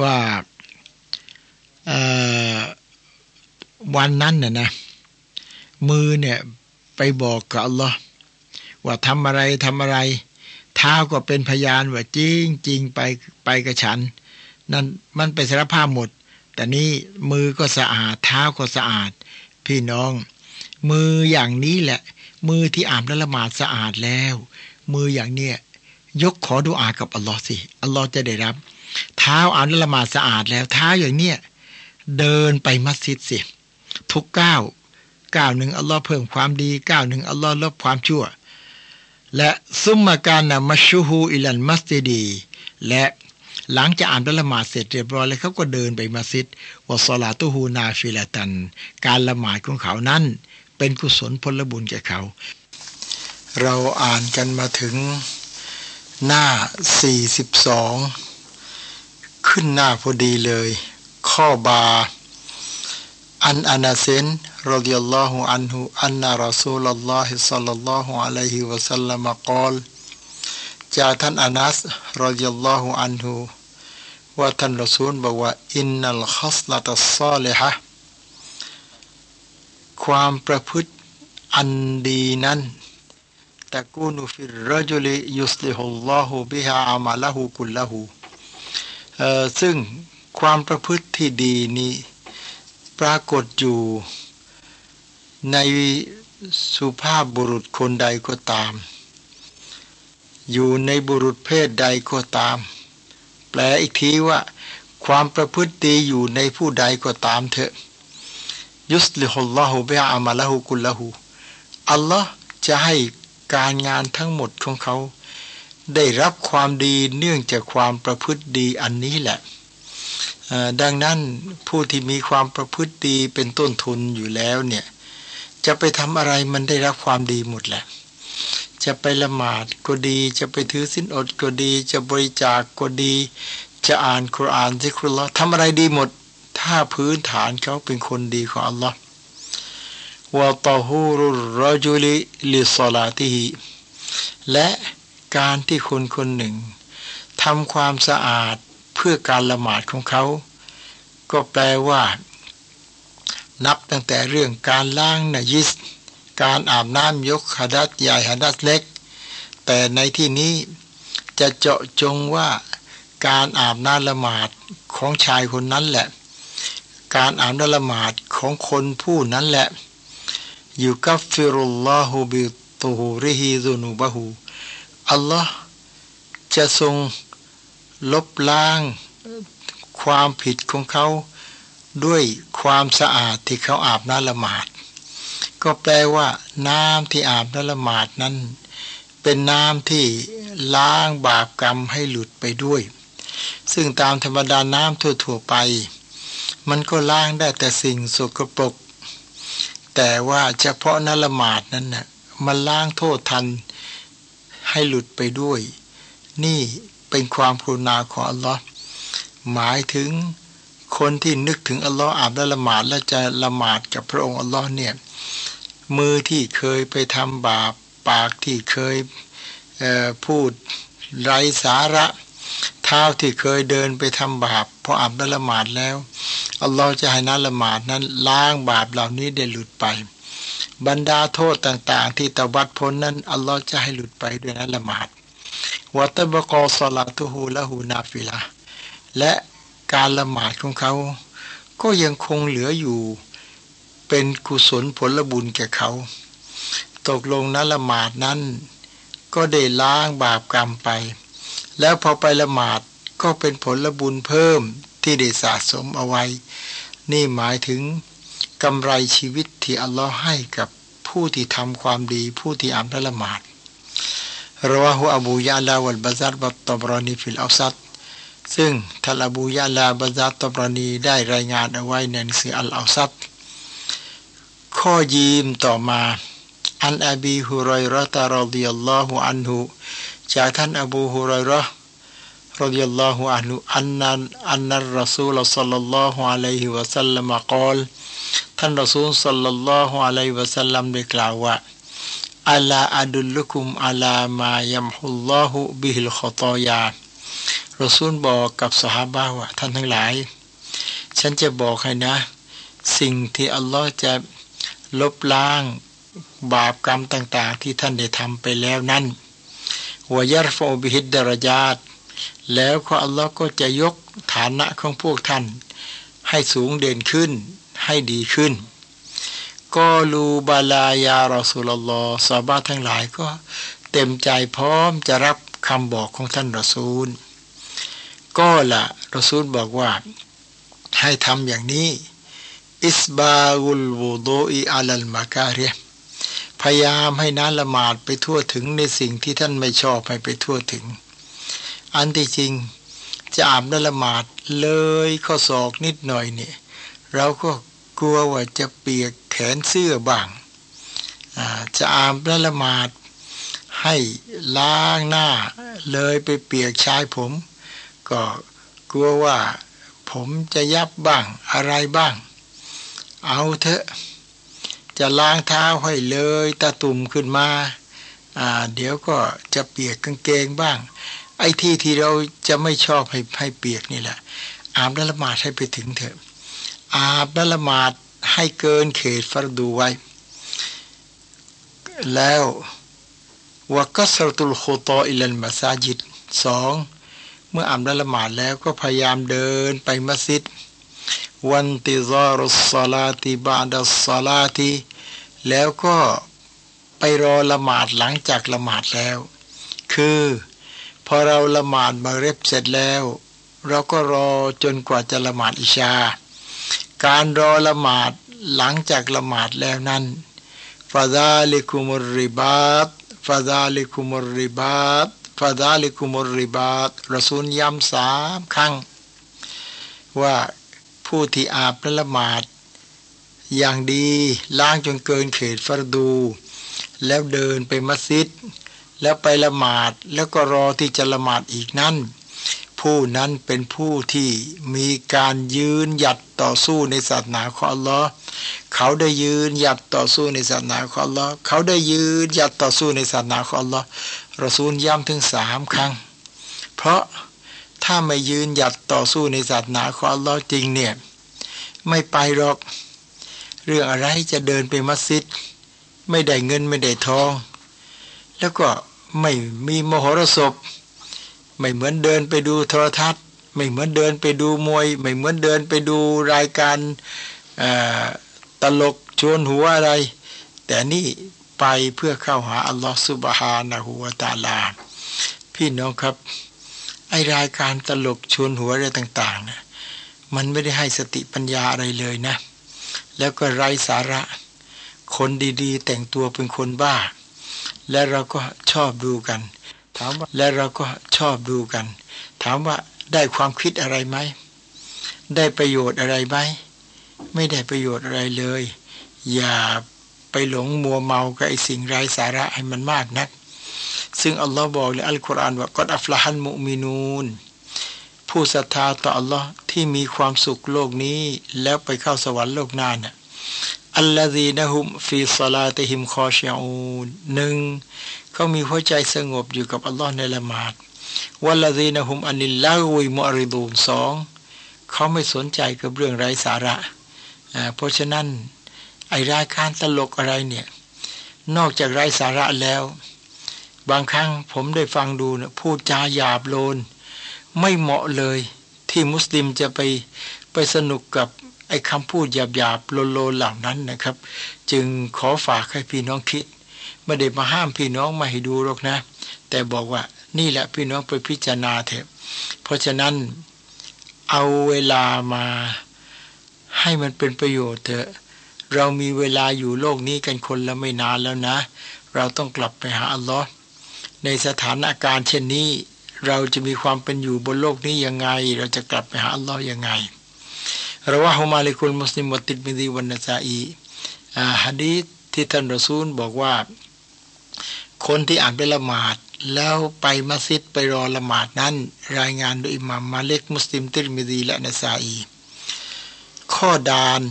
ว่า วันนั้นน่ะนะ มือเนี่ยไปบอกกับอัลลอฮ์ว่าทำอะไรทำอะไร เท้าก็เป็นพยานว่าจริงจริงไปไปกับฉัน นั่นมันไปสารภาพหมด แต่นี้มือก็สะอาด เท้าก็สะอาด พี่น้อง มืออย่างนี้แหละ มือที่อาบและละหมาดสะอาดแล้ว มืออย่างเนี้ยยกขอดุอากับอัลลอฮ์สิอัลลอฮ์จะได้รับ เท้าอาบน้ำละหมาดสะอาดแล้วเท้าอย่างเนี้ย เดินไปมัสยิดสิทุกก้าวก้าวหนึ่งอัลลอฮ์เพิ่มความดีก้าวหนึ่งอัลลอฮ์ลบความชั่ว และثم كان مشيه إلى المسجد และหลังจากอาบน้ำละหมาดเสร็จเรียบร้อยแล้วเขาก็เดินไปมัสยิดوصلاته نافلة การละหมาดของเขานั้น เป็นกุศลผลบุญแก่เขา เราอ่านกันมาถึงหน้า 42 ขึ้นหน้าพอดีเลย ข้อบาอันอานาเซนรดิยัลลอฮุอันฮุอันนารอซูลลอฮิสัลลัลลอฮุอะลัยฮิวะสัลลัมกอลจากท่านอานัสรดิยัลลอฮุอันฮุว่าท่านรอซูลบอกว่าอินนัลคัสลาตัสซาลิฮะความประพฤติอันดีนั้นตะกูนุฟิรรจุลิยุสลิฮุลลอฮุบิฮาอามาละหูกุลละหูซึ่ง ความประพฤติที่ดีนี้ปรากฏอยู่ในสุภาพบุรุษคนใดก็ตาม อยู่ในบุรุษเพศใดก็ตาม แปลอีกทีว่า ความประพฤติดีอยู่ในผู้ใดก็ตามเถอะ ยุสลิฮุลลอฮุบิอามาละหูกุลละหูอัลลอฮ์จะให้การงานทั้งหมดของเขา ได้รับความดีเนื่องจากความประพฤติดีอันนี้แหละ ดังนั้นผู้ที่มีความประพฤติดีเป็นต้นทุนอยู่แล้วเนี่ย จะไปทำอะไรมันได้รับความดีหมดแหละ จะไปละหมาดก็ดี จะไปถือสินอดก็ดี จะบริจาคก็ดี จะอ่านคุรานซิกรุลละทำอะไรดีหมด ถ้าพื้นฐานเขาเป็นคนดีของอัลลอฮ์วะตอฮูรุรจุลิลิสลาติฮิและการที่คนคนหนึ่งทำความสะอาด พื่อการละหมาดของเขา ก็แปลว่า นับตั้งแต่เรื่องการล้างนายิส การอาบน้ำยกหดัดใหญ่หดัดเล็ก แต่ในที่นี้จะเจาะจงว่าการอาบน้ำละหมาดของชายคนนั้นแหละ การอาบน้ำละหมาดของคนผู้นั้นแหละยุกัฟฟิรุลลอฮุบิตูฮูริฮิซุนุบะฮูอัลลอฮ์จะทรง ลบล้างความผิดของเขาด้วยความสะอาดที่เขาอาบน้ำละหมาด ก็แปลว่า น้ำที่อาบน้ำละหมาดนั้น เป็นน้ำที่ล้างบาปกรรมให้หลุดไปด้วย ซึ่งตามธรรมดาน้ำทั่วๆไป มันก็ล้างได้แต่สิ่งสกปรกแต่ว่าเฉพาะน้ำละหมาดนั้นนะ่ะมันล้างโทษทันให้หลุดไปด้วย นี่ เป็นความพรุณาของอัลลอฮ์หมายถึงคนที่นึกถึงอัลลอฮ์อาบและละหมาดและจะละหมาดกับพระองค์อัลลอฮ์เนี่ยมือที่เคยไปทำบาปปากที่เคยพูดไร้สาระ เท้าที่เคยเดินไปทำบาปพออาบและละหมาดแล้วอัลลอฮ์จะให้นั้นละหมาดนั้นล้างบาปเหล่านี้ได้หลุดไป บรรดาโทษต่างๆ ที่ตะวัดพ้นนั้นอัลลอฮ์จะให้หลุดไปด้วยนั้นละหมาด วัตบกอสลาตุฮูละหูนาฟิลาและการละหมาดของเขา ก็ยังคงเหลืออยู่เป็นกุศลผลบุญแก่เขา ตกลงนั้นละหมาดนั้น ก็ได้ล้างบาปกรรมไป แล้วพอไปละหมาดก็เป็นผลบุญเพิ่มที่ได้สะสมเอาไว้ นี่หมายถึงกำไรชีวิตที่อัลลอฮ์ให้กับผู้ที่ทำความดีผู้ที่อาบน้ำละหมาด رواه أبو يعلى والبزار والطبراني في الأوسطซึ่งท่านอบูยาลา บัซซาร ตอบรอนีได้รายงานเอาไว้ในหนังสืออัลเอาซัตข้อยีมต่อมา عن أبي هريرة رضي الله عنهจากท่านอบูฮุรอยรอرضي الله عنه أن أن الرسول صلى الله عليه وسلم قالท่านรัสูลصلى الله عليه وسلمได้กล่าวว่า ألا أدلكم على ما يمحو الله به الخطاياรสูลบอกกับสหาบ้าว่าท่านทั้งหลาย ฉันจะบอกให้นะ สิ่งที่อัลลอฮ์จะลบล้างบาปกรรมต่างๆ ที่ท่านได้ทำไปแล้วนั้นวายรฟอบิฮิดดารญาตแล้วขออัลลอฮ์ก็จะยกฐานะของพวกท่าน ให้สูงเด่นขึ้นให้ดีขึ้น ก็ลูบาลายารอสุลลอสาบาทั้งหลายก็เต็มใจพร้อมจะรับคำบอกของท่านรอซูล ก็ละรอซูลบอกว่า ให้ทำอย่างนี้ อิสบาอุลวูโดอีอาลัลมาการีพยายามให้น้าละหมาดไปทั่วถึงในสิ่งที่ท่านไม่ชอบให้ไปทั่วถึง อันที่จริงจะอาบน้ำละหมาดเลยข้อศอกนิดหน่อยเนี่ยเราก็ กลัวว่าจะเปียกแขนเสื้อบ้างจะอาบน้ละหมาดให้ล้างหน้าเลยไปเปียกชายผม ก็กลัวว่าผมจะยับบ้างอะไรบ้าง เอาเถอะ จะล้างเท้าให้เลยตาตุ่มขึ้นมาเดี๋ยวก็จะเปียกกางเกงบ้าง ไอ้ที่ที่เราจะไม่ชอบให้ให้เปียกนี่แหละ อาบละละหมาดให้ไปถึงเถอะ อาบและละหมาดให้เกินเขตฟรดูไว้ แล้ววกัสรตุลโคตออิลันมาซาจิดสองเมื่ออาบและละหมาดแล้วก็พยายามเดินไปมัสยิดวันติซารุสลาติบาดัสลาติแล้วก็ไปรอละหมาดหลังจากละหมาดแล้ว คือพอเราละหมาดมาเร็บเสร็จแล้ว เราก็รอจนกว่าจะละหมาดอิชา การรอละหมาดหลังจากละหมาดแล้วนั้นฟาซาลิคุมุริบาตฟาซาลิคุมุริบาตฟาซาลิคุมุริบาตรสูลย้ำสามครั้ง ว่าผู้ที่อาบและละหมาด อย่างดีล้างจนเกินเขตฟรดู แล้วเดินไปมัสยิด แล้วไปละหมาดแล้วก็รอที่จะละหมาดอีกนั้น ผู้นั้นเป็นผู้ที่มีการยืนหยัดต่อสู้ในศาสนาของอัลลอฮ์เขาได้ยืนหยัดต่อสู้ในศาสนาของอัลลอฮ์เขาได้ยืนหยัดต่อสู้ในศาสนาของอัลลอฮ์รอซูลย้ำถึงสามครั้ง เพราะถ้าไม่ยืนหยัดต่อสู้ในศาสนาของอัลลอฮ์จริงเนี่ยไม่ไปหรอก เรื่องอะไรจะเดินไปมัสยิด ไม่ได้เงินไม่ได้ทอง แล้วก็ไม่มีมโหรสพ ไม่เหมือนเดินไปดูโทรทัศน์ ไม่เหมือนเดินไปดูมวย ไม่เหมือนเดินไปดูรายการตลกชวนหัวอะไร แต่นี่ไปเพื่อเข้าหาอัลลอฮฺสุบฮานะฮูวาตาลา พี่น้องครับ ไอรายการตลกชวนหัวอะไรต่าง ๆนะมันไม่ได้ให้สติปัญญาอะไรเลยนะ แล้วก็ไร้สาระ คนดีๆ แต่งตัวเป็นคนบ้า และเราก็ชอบดูกัน ถามว่าและเราก็ชอบดูกัน ถามว่าได้ความคิดอะไรไหม ได้ประโยชน์อะไรไหม ไม่ได้ประโยชน์อะไรเลย อย่าไปหลงมัวเมากับไอ้สิ่งไร้สาระให้มันมากนัก ซึ่งอัลลอฮ์บอกในอัลกุรอานว่ากอดอัฟละฮันมุมินูนผู้ศรัทธาต่ออัลลอฮ์ที่มีความสุขโลกนี้ แล้วไปเข้าสวรรค์โลกหน้าน่ะอัลลอฮีนะฮุมฟีซลาติฮิมคอชยอูนหนึ่ง เขามีหัวใจสงบอยู่กับอัลลอฮ์ในละหมาดวัลลีนะฮุมอันิลลาวิมอริดูนสองเขาไม่สนใจกับเรื่องไร้สาระเพราะฉะนั้นไอรายการตลกอะไรเนี่ย นอกจากไร้สาระแล้ว บางครั้งผมได้ฟังดูนะพูดจาหยาบโลน ไม่เหมาะเลยที่มุสลิมจะไปไปสนุกกับไอ้คำพูดหยาบๆโลโลเหล่านั้นนะครับ จึงขอฝากให้พี่น้องคิด ไม่ได้มาห้ามพี่น้องมาให้ดูหรอกนะ แต่บอกว่านี่แหละพี่น้องไปพิจารณาเถอะ เพราะฉะนั้นเอาเวลามาให้มันเป็นประโยชน์เถอะ เรามีเวลาอยู่โลกนี้กันคนละไม่นานแล้วนะ เราต้องกลับไปหาอัลลอฮ์ในสถานอาการเช่นนี้ เราจะมีความเป็นอยู่บนโลกนี้ยังไง เราจะกลับไปหาอัลลอฮ์ยังไงเราว่าฮุมาลิคุลมุสลิมวติดมิดีวันนาซาอีฮะดีที่ท่านรอซูลบอกว่า คนที่อ่านไปละหมาด แล้วไปมัสยิดไปรอละหมาดนั้น รายงานโดยอิหมามมาเล็กมุสลิมติรมิดีและนาซาอีข้อดาน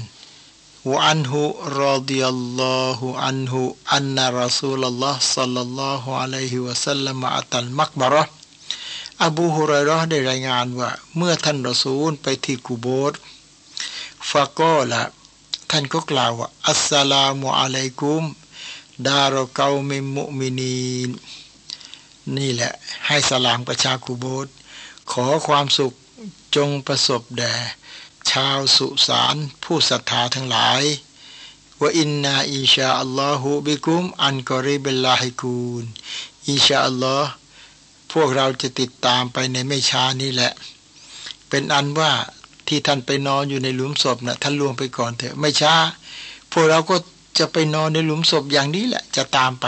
วอันหุรอดิยัลลอฮุอันหุอันนารัสูลัลลอฮ์สัลลัลลอฮุอะลัยฮิวะสัลลัมอัตัลมักบารออบูฮุไรร์ได้รายงานว่า เมื่อท่านรอซูลไปที่กูโบสฟาก็ละท่านก็กล่าวว่าอัสสลามุอะลัยกุม ดารเกามิมุมินีนนี่แหละ ให้สลามประชากูโบสขอความสุขจงประสบแด่ชาวสุสานผู้ศรัทธาทั้งหลายว่าอินนาอิชาอัลลอฮุบิกุมอันกอริเบลลาฮิกูนอิชาอัลลอฮ์พวกเราจะติดตามไปในไม่ช้านี้แหละ เป็นอันว่าที่ท่านไปนอนอยู่ในหลุมศพนะ่ะท่านล่วงไปก่อนเถอะไม่ช้า พวกเราก็ จะไปนอนในหลุมศพอย่างนี้แหละจะตามไป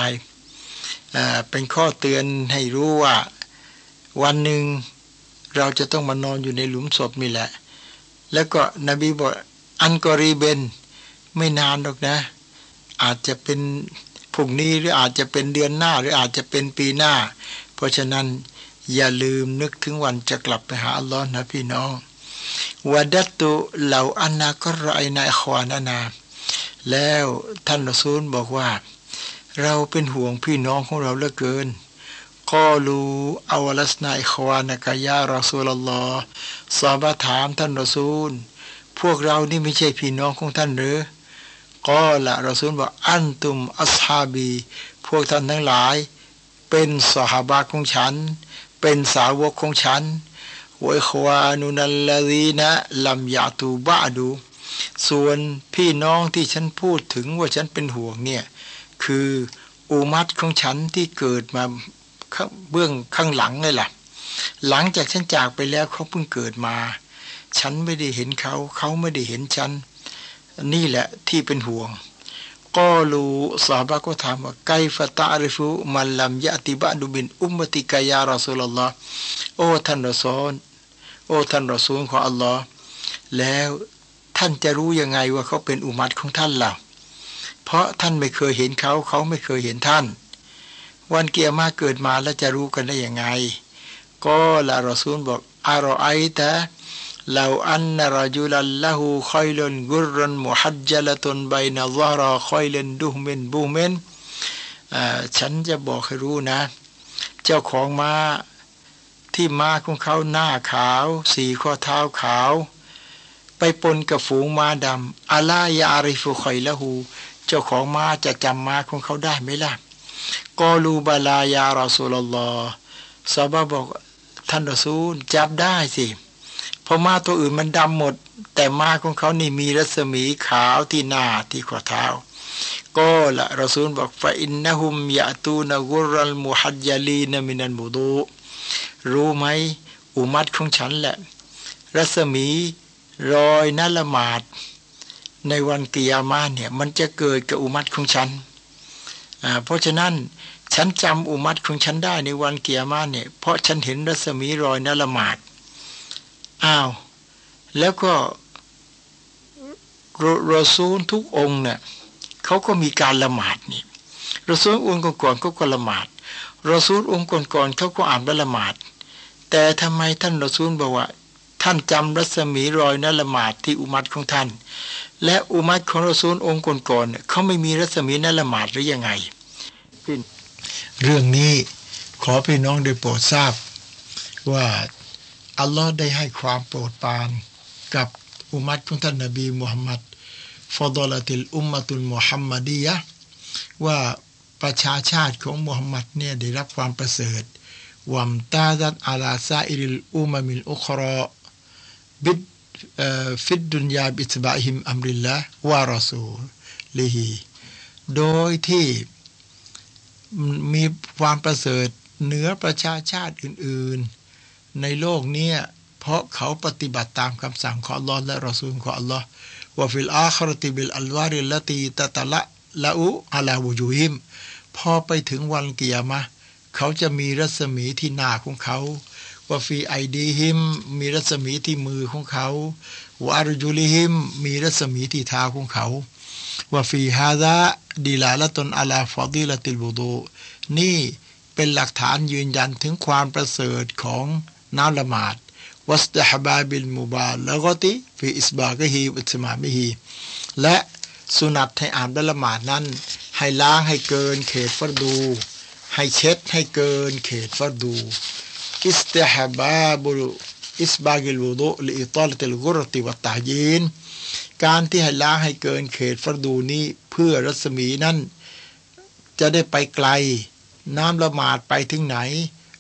เป็นข้อเตือนให้รู้ว่าวันหนึ่งเราจะต้องมานอนอยู่ในหลุมศพนี่แหละ แล้วก็นบีบอกอันกอรีเบนไม่นานหรอกนะ อาจจะเป็นพรุ่งนี้หรืออาจจะเป็นเดือนหน้าหรืออาจจะเป็นปีหน้า เพราะฉะนั้นอย่าลืมนึกถึงวันจะกลับไปหาอัลลอฮ์นะพี่น้องวดัตตุเหล่าอันนาก็รอยนาควานานา แล้วท่านรอซูลบอกว่า เราเป็นห่วงพี่น้องของเราเหลือเกินกอลูอาวลัสนาอิควานกายารอซูลลอสอบถามท่านรอซูล พวกเรานี่ไม่ใช่พี่น้องของท่านหรือก็ละรอซูลบอกอันตุมอัสฮาบี พวกท่านทั้งหลาย เป็นสหบาของฉัน เป็นสาวกของฉันวยควานุนัลลดีนะลัมยาตูบาดู ส่วนพี่น้องที่ฉันพูดถึงว่าฉันเป็นห่วงเนี่ย คืออุมัดของฉันที่เกิดมาเบื้องข้างหลังเลยล่ะ หลังจากฉันจากไปแล้วเขาเพิ่งเกิดมา ฉันไม่ได้เห็นเขาเขาไม่ได้เห็นฉัน นี่แหละที่เป็นห่วงก็รู้สาบะก็ถามว่าไกฟตาริฟุมันลำยะติบะดุบินอุมมติกายารอสุลลอฮ์โอ้ท่านรอซอนโอ้ท่านรอซูลของอัลลอฮ์แล้ว ท่านจะรู้ยังไงว่าเขาเป็นอุมัตของท่านล่ะเพราะท่านไม่เคยเห็นเขาเขาไม่เคยเห็นท่าน วันเกียร์มาเกิดมาแล้วจะรู้กันได้ยังไง ก็ละรอซูลบอกอารอไอตะเราอันนรจุลัลละหูคอยลนกุรนมุฮัจจลตุนใบนาซารอคอยลนดูเมนบูเมนฉันจะบอกให้รู้นะ เจ้าของมาที่ม้าของเขาหน้าขาว สีข้อเท้าขาว ไปปนกับฝูงมาดำอาลายาริฟุคอยละหู เจ้าของมาจะจำมาของเขาได้ไหมล่ะกอลูบาลายารอสูลลอซาบะบอกท่านรอซูลจับได้สิเพราะม้าตัวอื่นมันดำหมด แต่ม้าของเขานี่มีรัศมีขาวที่หน้าที่ข้อเท้าก็ละรอซูลบอกฟาอินนะฮุมยะตูนกุรัลมุฮัจยาลีนมินันบุดูรู้ไหมอุมัดของฉันแหละ รัศมี รอยนัละหมาดในวันกิยามาเนี่ยมันจะเกิดกับอุมัดของฉัน เพราะฉะนั้นฉันจำอุมัตของฉันได้ในวันเกียร์มาเนี่ยเพราะฉันเห็นรัศมีรอยนัละหมาดอ้าวแล้วก็รอซูลทุกองเนี่ยเขาก็มีการละหมาดนี่รอซูลองค์ก่อนๆเขาก็ละหมาดรอซูลองค์ก่อนๆเขาก็อ่านละหมาด แต่ทำไมท่านรอซูลบอกว่า ท่านจำรัศมีรอยนละหมาดที่อุมัตของท่าน และอุมัดของรอซูลองค์ก่อนๆเขาไม่มีรัศมีนั่นละหมาดหรือยังไง เรื่องนี้ขอพี่น้องได้โปรดทราบ ว่าอัลลอฮ์ได้ให้ความโปรดปรานกับอุมมัตของท่านนบีมุฮัมมัดفضلت الأمة المحمديةว่าประชาชาติของมุฮัมมัดเนี่ยได้รับความประเสริฐوامتازت على سائر الأمم الأخرى في الدنيا باتباعهم أمر الله ورسولهโดยที่มีความประเสริฐเหนือประชาชาติอื่นๆ ในโลกนี้เพราะเขาปฏิบัติตามคำสั่งของอัลลอฮ์และรอซูลของอัลลอฮ์وفي الآخرة بالأنوار التي تتلألأ على وجوههم พอไปถึงวันกิยามะ เขาจะมีรัศมีที่หน้าของเขา وفي أيديهم มีรัศมีที่มือของเขาวารุจุลิหิม มีรัศมีที่เท้าของเขาว่าฟีฮาดะดีลาละตนอาลาฟอดีละติลบูดูนี่เป็นหลักฐานยืนยันถึงความประเสริฐของน้ำละหมาดวัสตฮบาบิลมุบาแล้วก็ติฟีอิสบากฮีอุสมามิฮีและสุนัตให้อ่านละหมาดนั้น ให้ล้างให้เกินเขตฟัดดู ให้เช็ดให้เกินเขตฟัดดู อิสติฮบาบุอิสบากิลวูดุลิอิตาลติลกุรติวตตายีนการที่ให้ล้างให้เกินเขตฟัดูนี้เพื่อรัศมีนั้น จะได้ไปไกล น้ำละหมาดไปถึงไหน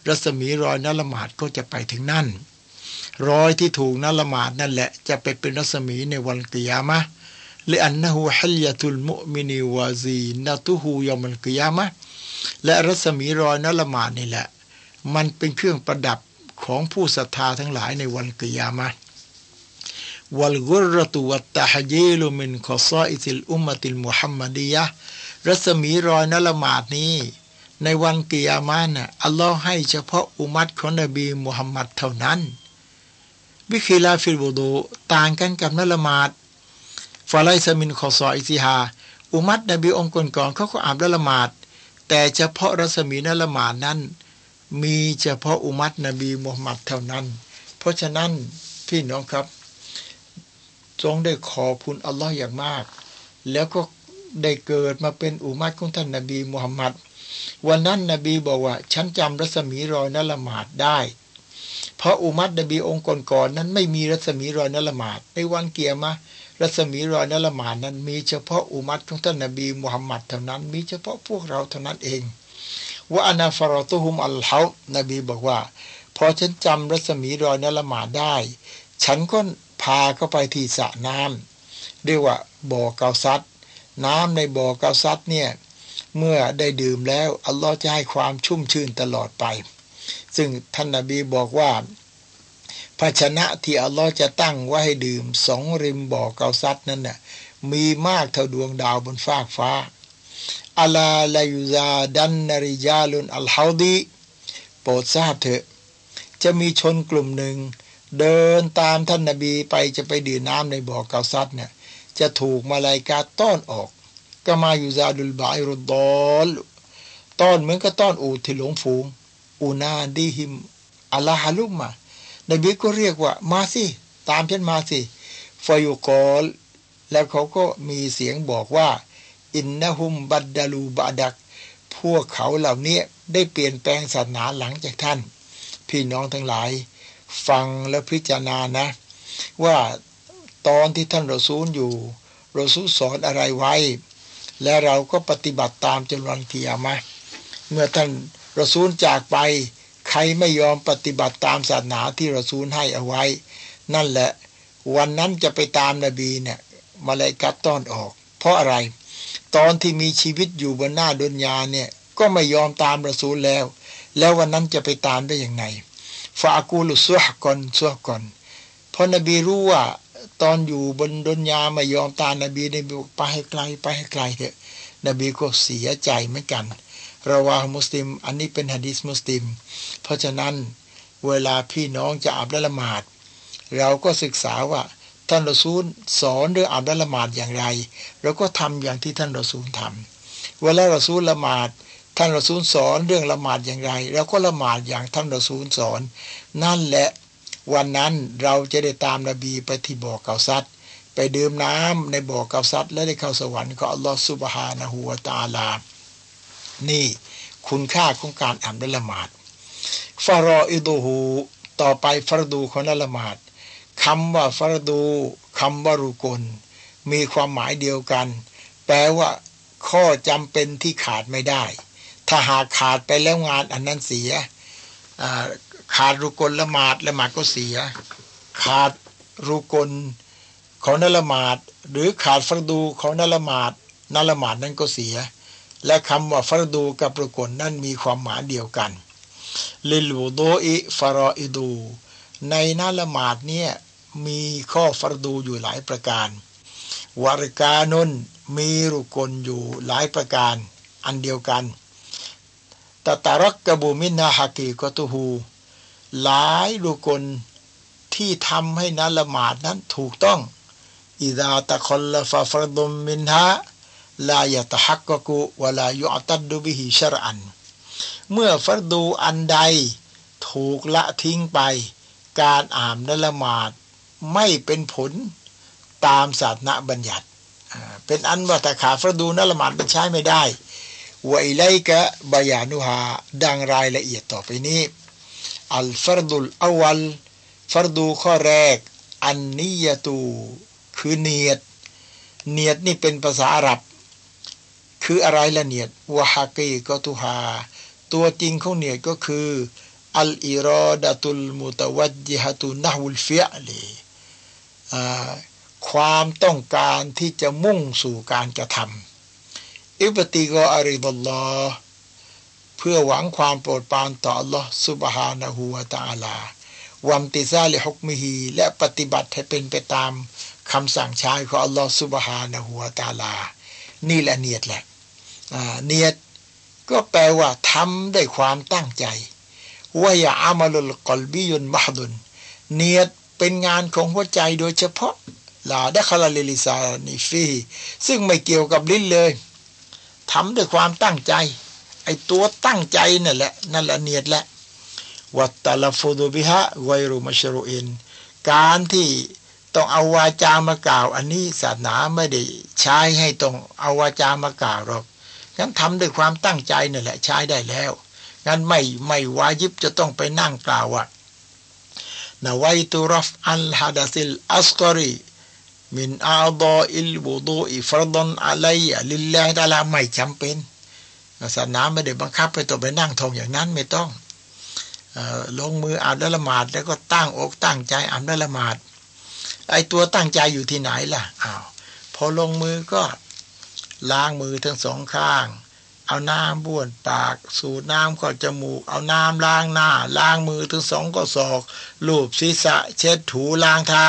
รัศมีรอยน้ำละหมาดก็จะไปถึงนั่น รอยที่ถูกน้ำละหมาดนั่นแหละจะไปเป็นรัศมีในวันกิยามะและอันนหูฮัลยตุลมุมินีวาซีนาตุหูยอมันกิยามะและรัศมีรอยน้ำละหมาดนี่แหละ มันเป็นเครื่องประดับของผู้ศรัทธาทั้งหลายในวันกิยามะوالغرة والتحجيل من خصائص الأمة المحمديةรัศมีรอยน้ำละหมาดนี้ ในวันกิยามานน่ะอัลลอฮ์ให้เฉพาะอุมัตของนบีมุฮัมมัดเท่านั้นبخلاف الوضوءต่างกันกับน้ำละหมาดفليس من خصائصهاอุมัตนบีองค์ก่อนๆเขาก็อาบละหมาด แต่เฉพาะรัศมีนละหมาดนั้น มีเฉพาะอุมัตนบีมุฮัมมัดเท่านั้น เพราะฉะนั้นพี่น้องครับทรงได้ขอบคุณอัลลอฮ์อย่างมาก แล้วก็ได้เกิดมาเป็นอุมัตของท่านนบีมุฮัมมัดวันนั้นนบีบอกว่า ฉันจำรัศมีรอยนละหมาดได้ เพราะอุมัตนบีองค์ก่อนๆนั้นไม่มีรัศมีรอยนละหมาดในวันเกียรมารัศมีรอยนละหมาดนั้นมีเฉพาะอุมัตของท่านนบีมุฮัมมัดเท่านั้น มีเฉพาะพวกเราเท่านั้นเอง ว่าอนาฟารตุฮุมอัลฮานบีบอกว่า พอฉันจำรัศมีรอยนละหมาดได้ ฉันก็พาเข้าไปที่สระน้ำเรียกว่าบ่อเกาซัดน้ำในบ่อเกาซัดเนี่ย เมื่อได้ดื่มแล้ว อัลลอฮ์จะให้ความชุ่มชื่นตลอดไป ซึ่งท่านนาบีบอกว่าภาชนะที่อัลลอฮ์จะตั้งไว้ให้ดื่มสองริมบ่อเกาซัรนั้นน่ะมีมากเท่าดวงดาวบนฟากฟ้า ألا ليذادن رجال عن حوضيโปรดทราบเถอะ จะมีชนกลุ่มหนึ่ง เดินตามท่านนาบีไปจะไปดื่มน้ำในบ่อเกาซัรเนี่ยจะถูกมลาอิกะฮ์ต้อนออก كما يذاد البعير الضالต้อนเหมือนกับต้อนอูฐที่หลงฝูง อูนาดีหิมอัลลาฮลุมมานบีก็เรียกว่ามาสิ ตามฉันมาสิฟยุกอลแล้วเขาก็มีเสียงบอกว่า อินนะฮุมบัดดาลูบาดัก พวกเขาเหล่านี้ได้เปลี่ยนแปลงศาสนาหลังจากท่าน พี่น้องทั้งหลาย ฟังและพิจารณานะ ว่าตอนที่ท่านรอซูลอยู่รอซูลสอนอะไรไว้ และเราก็ปฏิบัติตามจนวันเกียมาเมื่อท่านรอซูลจากไป ใครไม่ยอมปฏิบัติตามศาสนาที่รอซูลให้เอาไว้ นั่นแหละ วันนั้นจะไปตามนาบีเนี่ยมาเลยกัดต้อนออก เพราะอะไร ตอนที่มีชีวิตอยู่บนหน้าดุนยาเนี่ย ก็ไม่ยอมตามรอซูลแล้ว แล้ววันนั้นจะไปตามได้อย่างไงฟากูลุซัวก่อนซัวก่อนเพราะนบีรู้ว่าตอนอยู่บนดุนยาไม่ยอมตามนบีนบีไปให้ไกลไปให้ไกลเถอะ นบีก็เสียใจเหมือนกันระวามุสลิม อันนี้เป็นฮะดีษมุสลิม เพราะฉะนั้นเวลาพี่น้องจะอาบละหมาด เราก็ศึกษาว่า ท่านรอซูลสอนเรื่องอาบละหมาดอย่างไรเราก็ทำอย่างที่ท่านรอซูลทำเวลารอซูลละหมาด ท่านรอซูลสอนเรื่องละหมาดอย่างไรเราก็ละหมาดอย่างท่านรอซูลสอน นั่นแหละวันนั้นเราจะได้ตามนบีไปที่บ่อเกาซัดไปดื่มน้ำในบ่อเกาซัดและได้เข้าสวรรค์ก็อัลลอฮฺสุบฮานะฮูวาตาลา นี่คุณค่าของการอ่านละหมาดฟารออิดูฮูต่อไปฟารดูของละหมาด คำว่าฟรดูคำว่ารุกล มีความหมายเดียวกัน แปลว่า ข้อจำเป็นที่ขาดไม่ได้ ถ้าหากขาดไปแล้วงานอันนั้นเสีย ขาดรุกลละหมาดละหมาดก็เสีย ขาดรุกลของนละหมาด หรือขาดฟัรดูของนละหมาดนละหมาดนั้นก็เสีย และคำว่าฟัรดูกับรุกลนั่นมีความหมายเดียวกันลิลูโดอิฟารออิดู ในนละหมาดเนี่ย มีข้อฟัรดูอยู่หลายประการ วารกานุนมีรุกลอยู่หลายประการ อันเดียวกันตตารักกบูมินาฮักีกตุฮูหลายดุกลที่ทำให้นั้นละหมาดนั้นถูกต้องอิดาตะคอลลฟาฟรดุมมินฮะลายตะฮักกกุวลายุอัตัดดุบิฮิชรอัน เมื่อฟรดูอันใดถูกละทิ้งไป การอ่านนละหมาด ไม่เป็นผลตามศาสนาบัญญัติ เป็นอันว่าแต่ขาฟรดูนละหมาดมันใช้ไม่ได้วไลกะบายานุฮาดังรายละเอียดต่อไปนี้ อัลฟรดุลอวัลฟรดูข้อแรก อันนิยตู คือเนียด เนียดนี่เป็นภาษาอาหรับ คืออะไรละเนียดวะฮากีก็ตุฮาตัวจริงของเนียดก็คืออัลอิรอดะตุลมุตวัจจิฮตุนะฮุลฟิอลี ความต้องการที่จะมุ่งสู่การกระทำอิบติกออาริบัลลอฮ์เพื่อหวังความโปรดปรานต่อ Allah سبحانه และ تعالى วัมติซาลิฮุกมิฮีและปฏิบัติให้เป็นไปตามคำสั่งใช้ของ Allah سبحانه และ تعالى นี่แหละเนียดแหละเนียดก็แปลว่าทำด้วยความตั้งใจว่าอย่าอามาลุลกอลบิยุนมหดุนเนียด เป็นงานของหัวใจโดยเฉพาะلا دخل للسان فيهซึ่งไม่เกี่ยวกับลิ้นเลยทำด้วยความตั้งใจ ไอ้ตัวตั้งใจนั่นแหละนั่นละเนียดแหละوالتلفظ بها غير مشروعการที่ต้องเอาวาจามากล่าว อันนี้ศาสนาไม่ได้ใช้ให้ต้องเอาวาจามากล่าวหรอกงั้นทำด้วยความตั้งใจนี่แหละใช้ได้แล้วงั้นไม่ไม่วาญิบจะต้องไปนั่งกล่าวอะ حدث الأصغر من أداء الوضوء فرضا علي لله تعالىไม่จำเป็นศาสนาไม่ได้บังคับไปต้องไปนั่งทงอย่างนั้นไม่ต้องลงมืออาบละหมาดแล้วก็ตั้งอกตั้งใจอาบละหมาดไอตัวตั้งใจอยู่ที่ไหนล่ะอ้าวพอลงมือก็ล้างมือทั้งสองข้าง เอาน้ำบ้วนปาก สูดน้ำก็จมูก เอาน้ำล้างหน้า ล้างมือทั้งสองก็ศอกลูบศีรษะ เช็ดถูล้างเท้า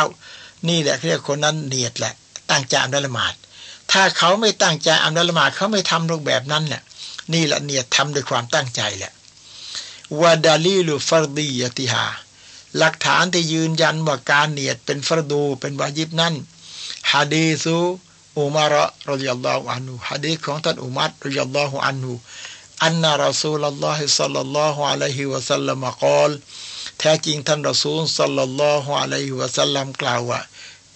นี่แหละเรียกคนนั้นเนียดแหละ ตั้งใจอาบละหมาด ถ้าเขาไม่ตั้งใจอาบละหมาดเขาไม่ทำรูปแบบนั้นเนี่ยนี่แหละเนียดทำด้วยความตั้งใจแหละวาดาลีลูฟารดียติฮาหลักฐานที่ยืนยันว่าการเนียดเป็นฟัรดูเป็นวาญิบนั้นحديث عمر رضي الله عنهฮะดีษของท่านอุมัรรอดิยัลลอฮุอันฮูأن رسول الله صلى الله عليه وسلمกล่าวแท้จริงท่านรอซูลสัลลัลลอฮุอะลัยฮิวะสัลลัมกล่าวว่า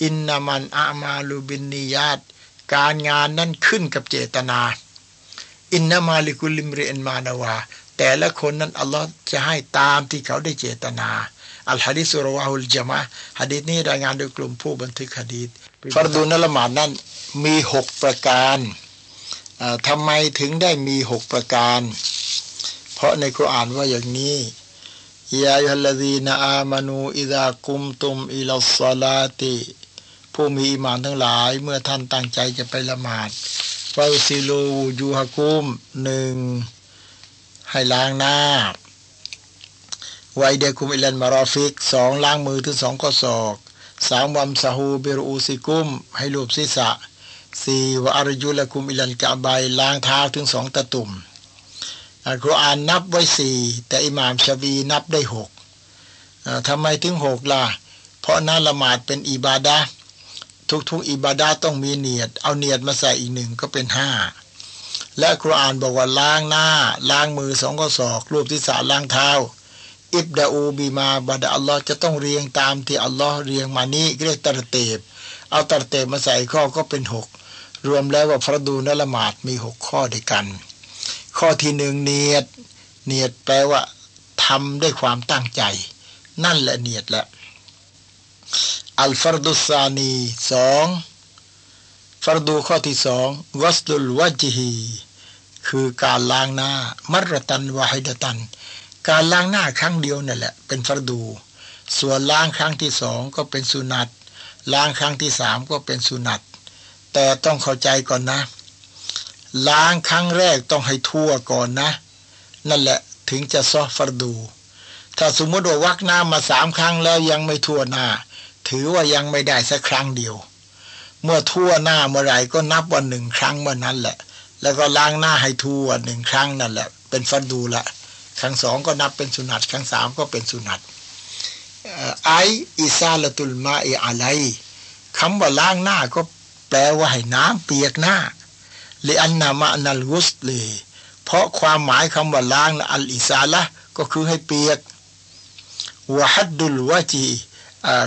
إنما الأعمال بالنياتการงานนั้นขึ้นกับเจตนา إنما لكل امرئ ما نوى แต่ละคนนั้นอัลลอฮ์จะให้ตามที่เขาได้เจตนาอัลฮะดิสุรวาฮุลจามะฮะดิษนี้รายงานโดยกลุ่มผู้บันทึกฮะดีษ ฟารดูนละหมาดนั้นมีหกประการทำไมถึงได้มีหกประการ เพราะในคุรานว่าอย่างนี้ยาฮัลลดีนอามานูอิดากุมตุมอิลสลาติผู้มีอิมานทั้งหลายเมื่อท่านตั้งใจจะไปละหมาดฟาซิลูยูฮะกุมหนึ่งให้ล้างหน้าไวเดคุมอิลันมารอฟิกสองล้างมือถึงสองข้อศอก สามวัมซาฮูเบรูซิกุม ให้ลูบศีรษะสี่วอารยุลคุมอิลันกะบายล้างเท้าถึงสองตะตุ่มอัลกุรอานนับไว้สี่แต่อิหม่ามชาบีนับได้หกทำไมถึงหกล่ะ เพราะนั้นละหมาดเป็นอิบาดาทุกๆอิบาดาต้องมีเนียด เอาเนียดมาใส่อีกหนึ่งก็เป็นห้าและคุรอานบอกว่าล้างหน้า ล้างมือสองก็ศอกรูปที่สาล้างเท้า อิบดาอูบีมาบาดาอัลลอฮ์จะต้องเรียงตามที่อัลลอฮ์เรียงมานี้เรียกตรเตบเอาตรเตบมาใส่ข้อก็เป็นหกรวมแล้วว่าพระดูนละหมาดมีหกข้อด้วยกัน ข้อที่หนึ่งเนียดเนียดแปลว่าทำด้วยความตั้งใจ นั่นแหละเนียดแหละอัลฟารดุสานีสองฟารดูข้อที่สองวัสดุลวจิฮีคือการล้างหน้ามรตันวาฮิดตัน การล้างหน้าครั้งเดียวนั่นแหละ เป็นฟรดู ส่วนล้างครั้งที่สองก็เป็นสุนัตล้างครั้งที่สามก็เป็นสุนัตแต่ต้องเข้าใจก่อนนะ ล้างครั้งแรกต้องให้ทั่วก่อนนะ นั่นแหละถึงจะซอฟรดู ถ้าสมมติว่าวักน้ำมาสามครั้งแล้วยังไม่ทั่วหน้า ถือว่ายังไม่ได้สักครั้งเดียว เมื่อทั่วหน้าเมื่อไหร่ก็นับวันหนึ่งครั้งเมื่อนั้นแหละ แล้วก็ล้างหน้าให้ทั่วหนึ่งครั้งนั่นแหละ เป็นฟันดูละ ครั้งสองก็นับเป็นสุนัตครั้งสามก็เป็นสุนัตไออิซาลตุลมาเออะไรคำว่าล้างหน้าก็แปลว่าให้น้ำเปียกหน้าเลอันนามะนัลกุสเลยเพราะความหมายคำว่าล้างอัลอิซาละก็คือให้เปียกวะฮัดดุลวะจี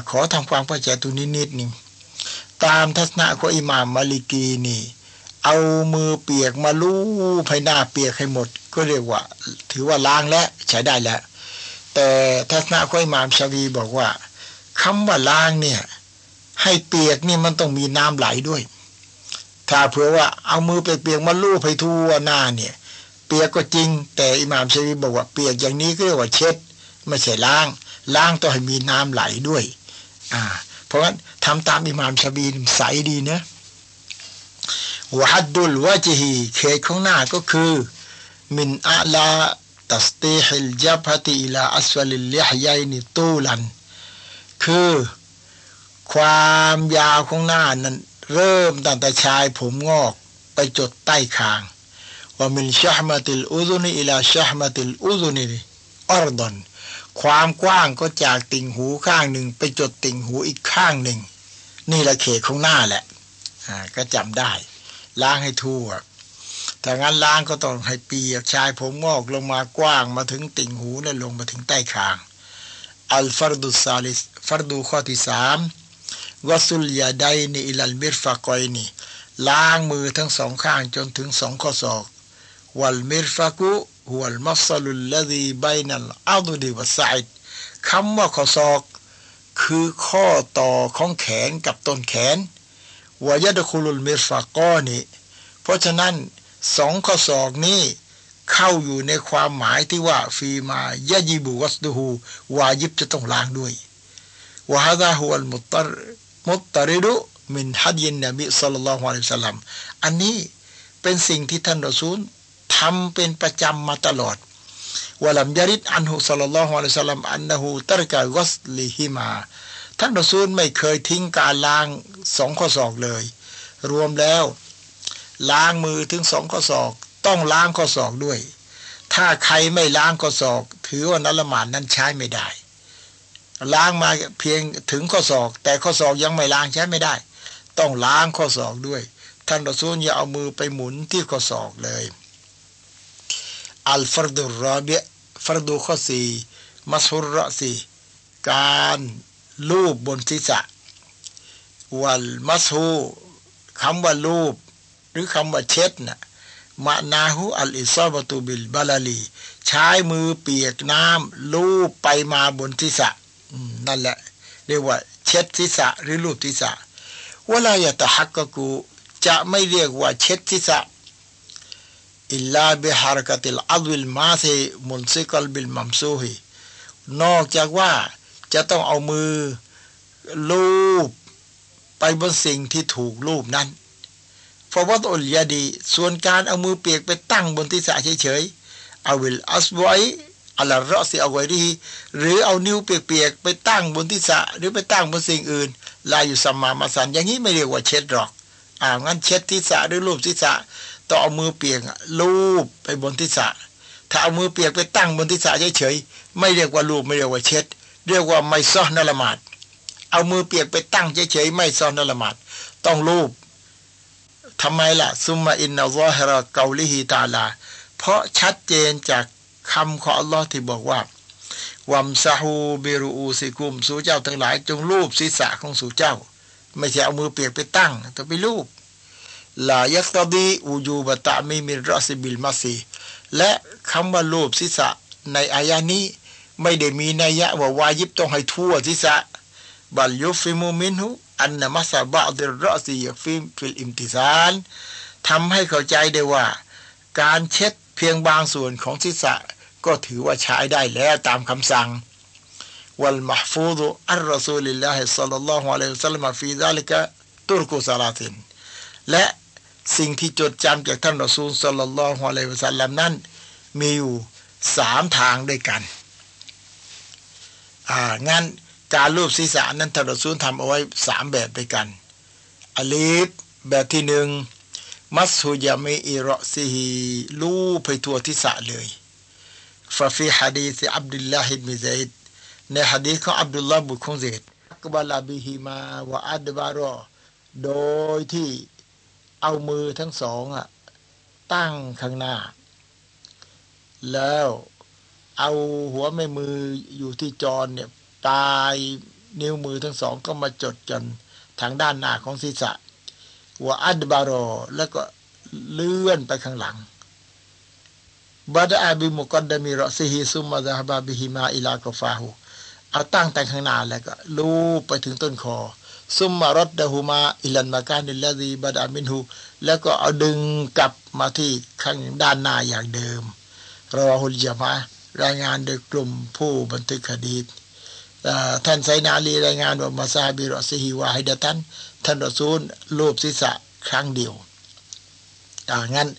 ขอทำความเข้าใจตัวนี้นิดนึงตามทัศนะของอิหม่ามมาลิกีนี่ เอามือเปียกมาลูบให้หน้าเปียกให้หมด ก็เรียกว่า ถือว่าล้างแล้วใช้ได้แล้ว แต่ทัศนะข้อยมามชาวีบอกว่าคำว่าล้างเนี่ย ให้เปียกนี่มันต้องมีน้ำไหลด้วย ถ้าเผื่อว่าเอามือไปเปียกมาลูบให้ทั่วหน้าเนี่ย เปียกก็จริง แต่อิหม่ามชาวีบอกว่าเปียกอย่างนี้ก็เรียกว่าเช็ด ไม่ใช่ล้าง ล้างต้องให้มีน้ำไหลด้วย อ่า เพราะฉะนั้นทำตามอิหม่ามชาบีใสดีเนะวฮัดดุลวะจิฮีเขตของหน้าก็คือ มินอาลาตัสตีฮิลจับฮติอิลาอัสวลิลลิฮยัยนิตูลันคือความยาวของหน้านั้นเริ่มตั้งแต่ชายผมงอกไปจดใต้คางว่ามินชะมติลอุซุนีอิลาชะมติลอุซุนีออร์ดอนความกว้างก็จากติ่งหูข้างหนึ่งไปจดติ่งหูอีกข้างหนึ่ง นี่แหละเขตของหน้าแหละ อ่า ก็จำได้ ล้างให้ทั่ว แต่งั้นล้างก็ต้องให้เปียกชายผมงอกลงมากว้างมาถึงติ่งหูและลงมาถึงใต้คาง อัลฟารดุซาลิสฟารดูข้อที่สามวัสุลยาไดนีอิลันมิรฟากอยนีล้างมือทั้งสองข้างจนถึงสองข้อศอก วัลมิรฟากุหัวลมัสลุลละดีไบนัลอาดุดีวัสไซด์คำว่าข้อศอก คือข้อต่อของแขนกับต้นแขนวายดคุลุลมิรฟากอนีเพราะฉะนั้น สองข้อศอกนี้เข้าอยู่ในความหมายที่ว่าฟีมายะยิบุวัสดูฮูวายิบจะต้องล้างด้วยวะฮะดาฮุลมุตตรมุตตริดุมินฮัดยินนบีสัลลัลลอฮุอะลัยฮิสลามอันนี้เป็นสิ่งที่ท่านรอซูลทำเป็นประจำมาตลอดวะลัมยาริดอันฮุสัลลัลลอฮุอะลัยฮิสลามอันนะฮูตรกะกัสลิฮิมา ท่านรอซูลไม่เคยทิ้งการล้างสองข้อศอกเลย รวมแล้ว ล้างมือถึงสองข้อศอก ต้องล้างข้อศอกด้วย ถ้าใครไม่ล้างข้อศอก ถือว่านัละหมาดนั้นใช้ไม่ได้ ล้างมาเพียงถึงข้อศอก แต่ข้อศอกยังไม่ล้างใช้ไม่ได้ ต้องล้างข้อศอกด้วยท่านรอซูลอย่าเอามือไปหมุนที่ข้อศอกเลยอัลฟรดุรอเบฟรดูข้อสี่มัสฮุรสีการลูบบนศีรษะوالمسحคำว่าลูบ หรือคำว่าเช็ดน่ะمعناه الإصابة بالبلل ใช้มือเปียกน้ำลูบไปมาบนศีรษะนั่นแหละ เรียกว่า เช็ดศีรษะหรือลูบศีรษะวลายตะฮักกกูจะไม่เรียกว่าเช็ดศีรษะإلا بحركة العضو الماسح ملصقا بالممسوحนอกจากว่าจะต้องเอามือลูบไปบนสิ่งที่ถูกลูบนั้น فوضع اليد ส่วนการเอามือเปียกไปตั้งบนศีรษะเฉยๆأو الإصبع على الرأسเอาไว้ดีหรือเอานิ้วเปียกๆไปตั้งบนศีรษะหรือไปตั้งบนสิ่งอื่น لا يسمى مسحاอย่างนี้ไม่เรียกว่าเช็ดหรอกอ่างั้นเช็ดศีรษะหรือลูบศีรษะต้องเอามือเปียกลูบไปบนทิศะถ้าเอามือเปียกไปตั้งบนทิศะเฉยๆไม่เรียกว่าลูบไม่เรียกว่าเช็ด เรียกว่าไม่ซ้อนนละหมาดเอามือเปียกไปตั้งเฉยๆไม่ซ้อนนละหมาดต้องลูบ ทำไมล่ะ ซุมมาอินนาวะฮระเกาลิฮิตาลา เพราะชัดเจนจากคำของอัลลอฮ์ที่บอกว่า วัมซาฮูบิรูอูซิกุม สู่เจ้าทั้งหลาย จงรูปศีรษะของสู่เจ้า ไม่ใช่เอามือเปียกไปตั้ง แต่ไปลูบلا يقتضي وجوب تعميم الرأس بالمسحและคำว่าลูบศีรษะในอายะฮ์นี้ ไม่ได้มีนัยยะว่าวาญิบต้องให้ทั่วศีรษะبل يفهم منه أن مسح بعض الرأس يكفي في الامتثالทำให้เข้าใจได้ว่า การเช็ดเพียงบางส่วนของศีรษะก็ถือว่าใช้ได้แล้วตามคำสั่งوالمحفوظ عن رسول الله صلى الله عليه وسلم في ذلك طرق ثلاثและสิ่งที่จดจำจากท่านรอซูลสัลลัลลอฮุอะลัยฮิสัลลัมนั้น มีอยู่สามทางด้วยกัน อ่างั้น การลูบศีรษะนั้นท่านรอซูลทำเอาไว้สามแบบด้วยกันألفแบบที่หนึ่งمسح جميع رأسهลูบไปทั่วศีรษะเลยففي حديث عبد الله بن زيدในฮะดีษของอับดุลลาห์บุตรของเซดفأقبل بهما وأدبرโดยที่เอามือทั้งสองอะตั้งข้างหน้า แล้วเอาหัวแม่มืออยู่ที่จอนเนี่ย ปลายนิ้วมือทั้งสองก็มาจดกันทางด้านหน้าของศีรษะوأدبرแล้วก็เลื่อนไปข้างหลังبدأ بمقدم رأسه ثم ذهب بهما إلى قفاهเอาตั้งแต่ข้างหน้าแล้วก็ลูบไปถึงต้นคอ ثم ردهما إلى المكان الذي بدأ منهแล้วก็เอาดึงกลับมาที่ข้างด้านหน้าอย่างเดิมرواه الجماعةรายงานโดยกลุ่มผู้บันทึกฮะดีษ ท่านไซนาลีรายงานว่าمسح برأسه واحدةท่านรอซูลรูปศีรษะครั้งเดียวอ่างั้น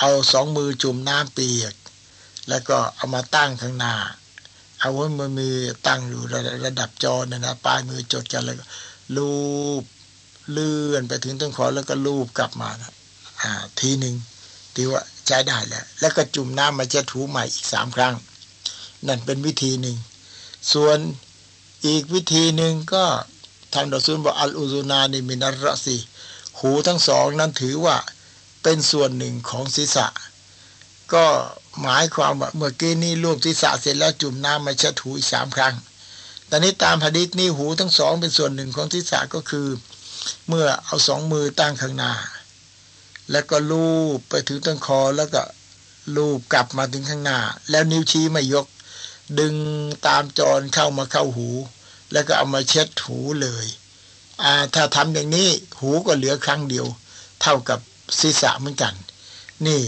เอาสองมือจุ่มน้ำเปียก แล้วก็เอามาตั้งข้างหน้า เอาไว้มือมือตั้งอยู่ระระดับจอนะนะปลายมือจดกันแล้วก็ลูบเลื่อนไปถึงต้นคอแล้วก็ลูบกลับมานะอ่าทีหนึ่งที่ว่าใช้ได้แล้ว แล้วก็จุ่มน้ำมาเช็ดถูใหม่อีกสามครั้ง นั่นเป็นวิธีหนึ่ง ส่วน อีกวิธีหนึ่งก็ทานดอซูลบอกอัลอุซูนานิมินารสีหูทั้งสองนั้นถือว่าเป็นส่วนหนึ่งของศีรษะ ก็หมายความว่าเมื่อกี้นี้รวบศีรษะเสร็จแล้วจุ่มน้ำมาเช็ดหูอีกสามครั้งแต่นี้ตามหะดิษนี้หูทั้งสองเป็นส่วนหนึ่งของศีรษะก็คือ เมื่อเอาสองมือตั้งข้างหน้า แล้วก็ลูบไปถึงต้นคอแล้วก็ลูบกลับมาถึงข้างหน้า แล้วนิ้วชี้ไม่ยก ดึงตามจรเข้ามาเข้าหู แล้วก็เอามาเช็ดหูเลยอ่าถ้าทำอย่างนี้หูก็เหลือครั้งเดียว เท่ากับศีรษะเหมือนกัน นี่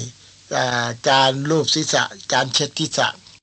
การรูปศีรษะ การเช็ดศีรษะ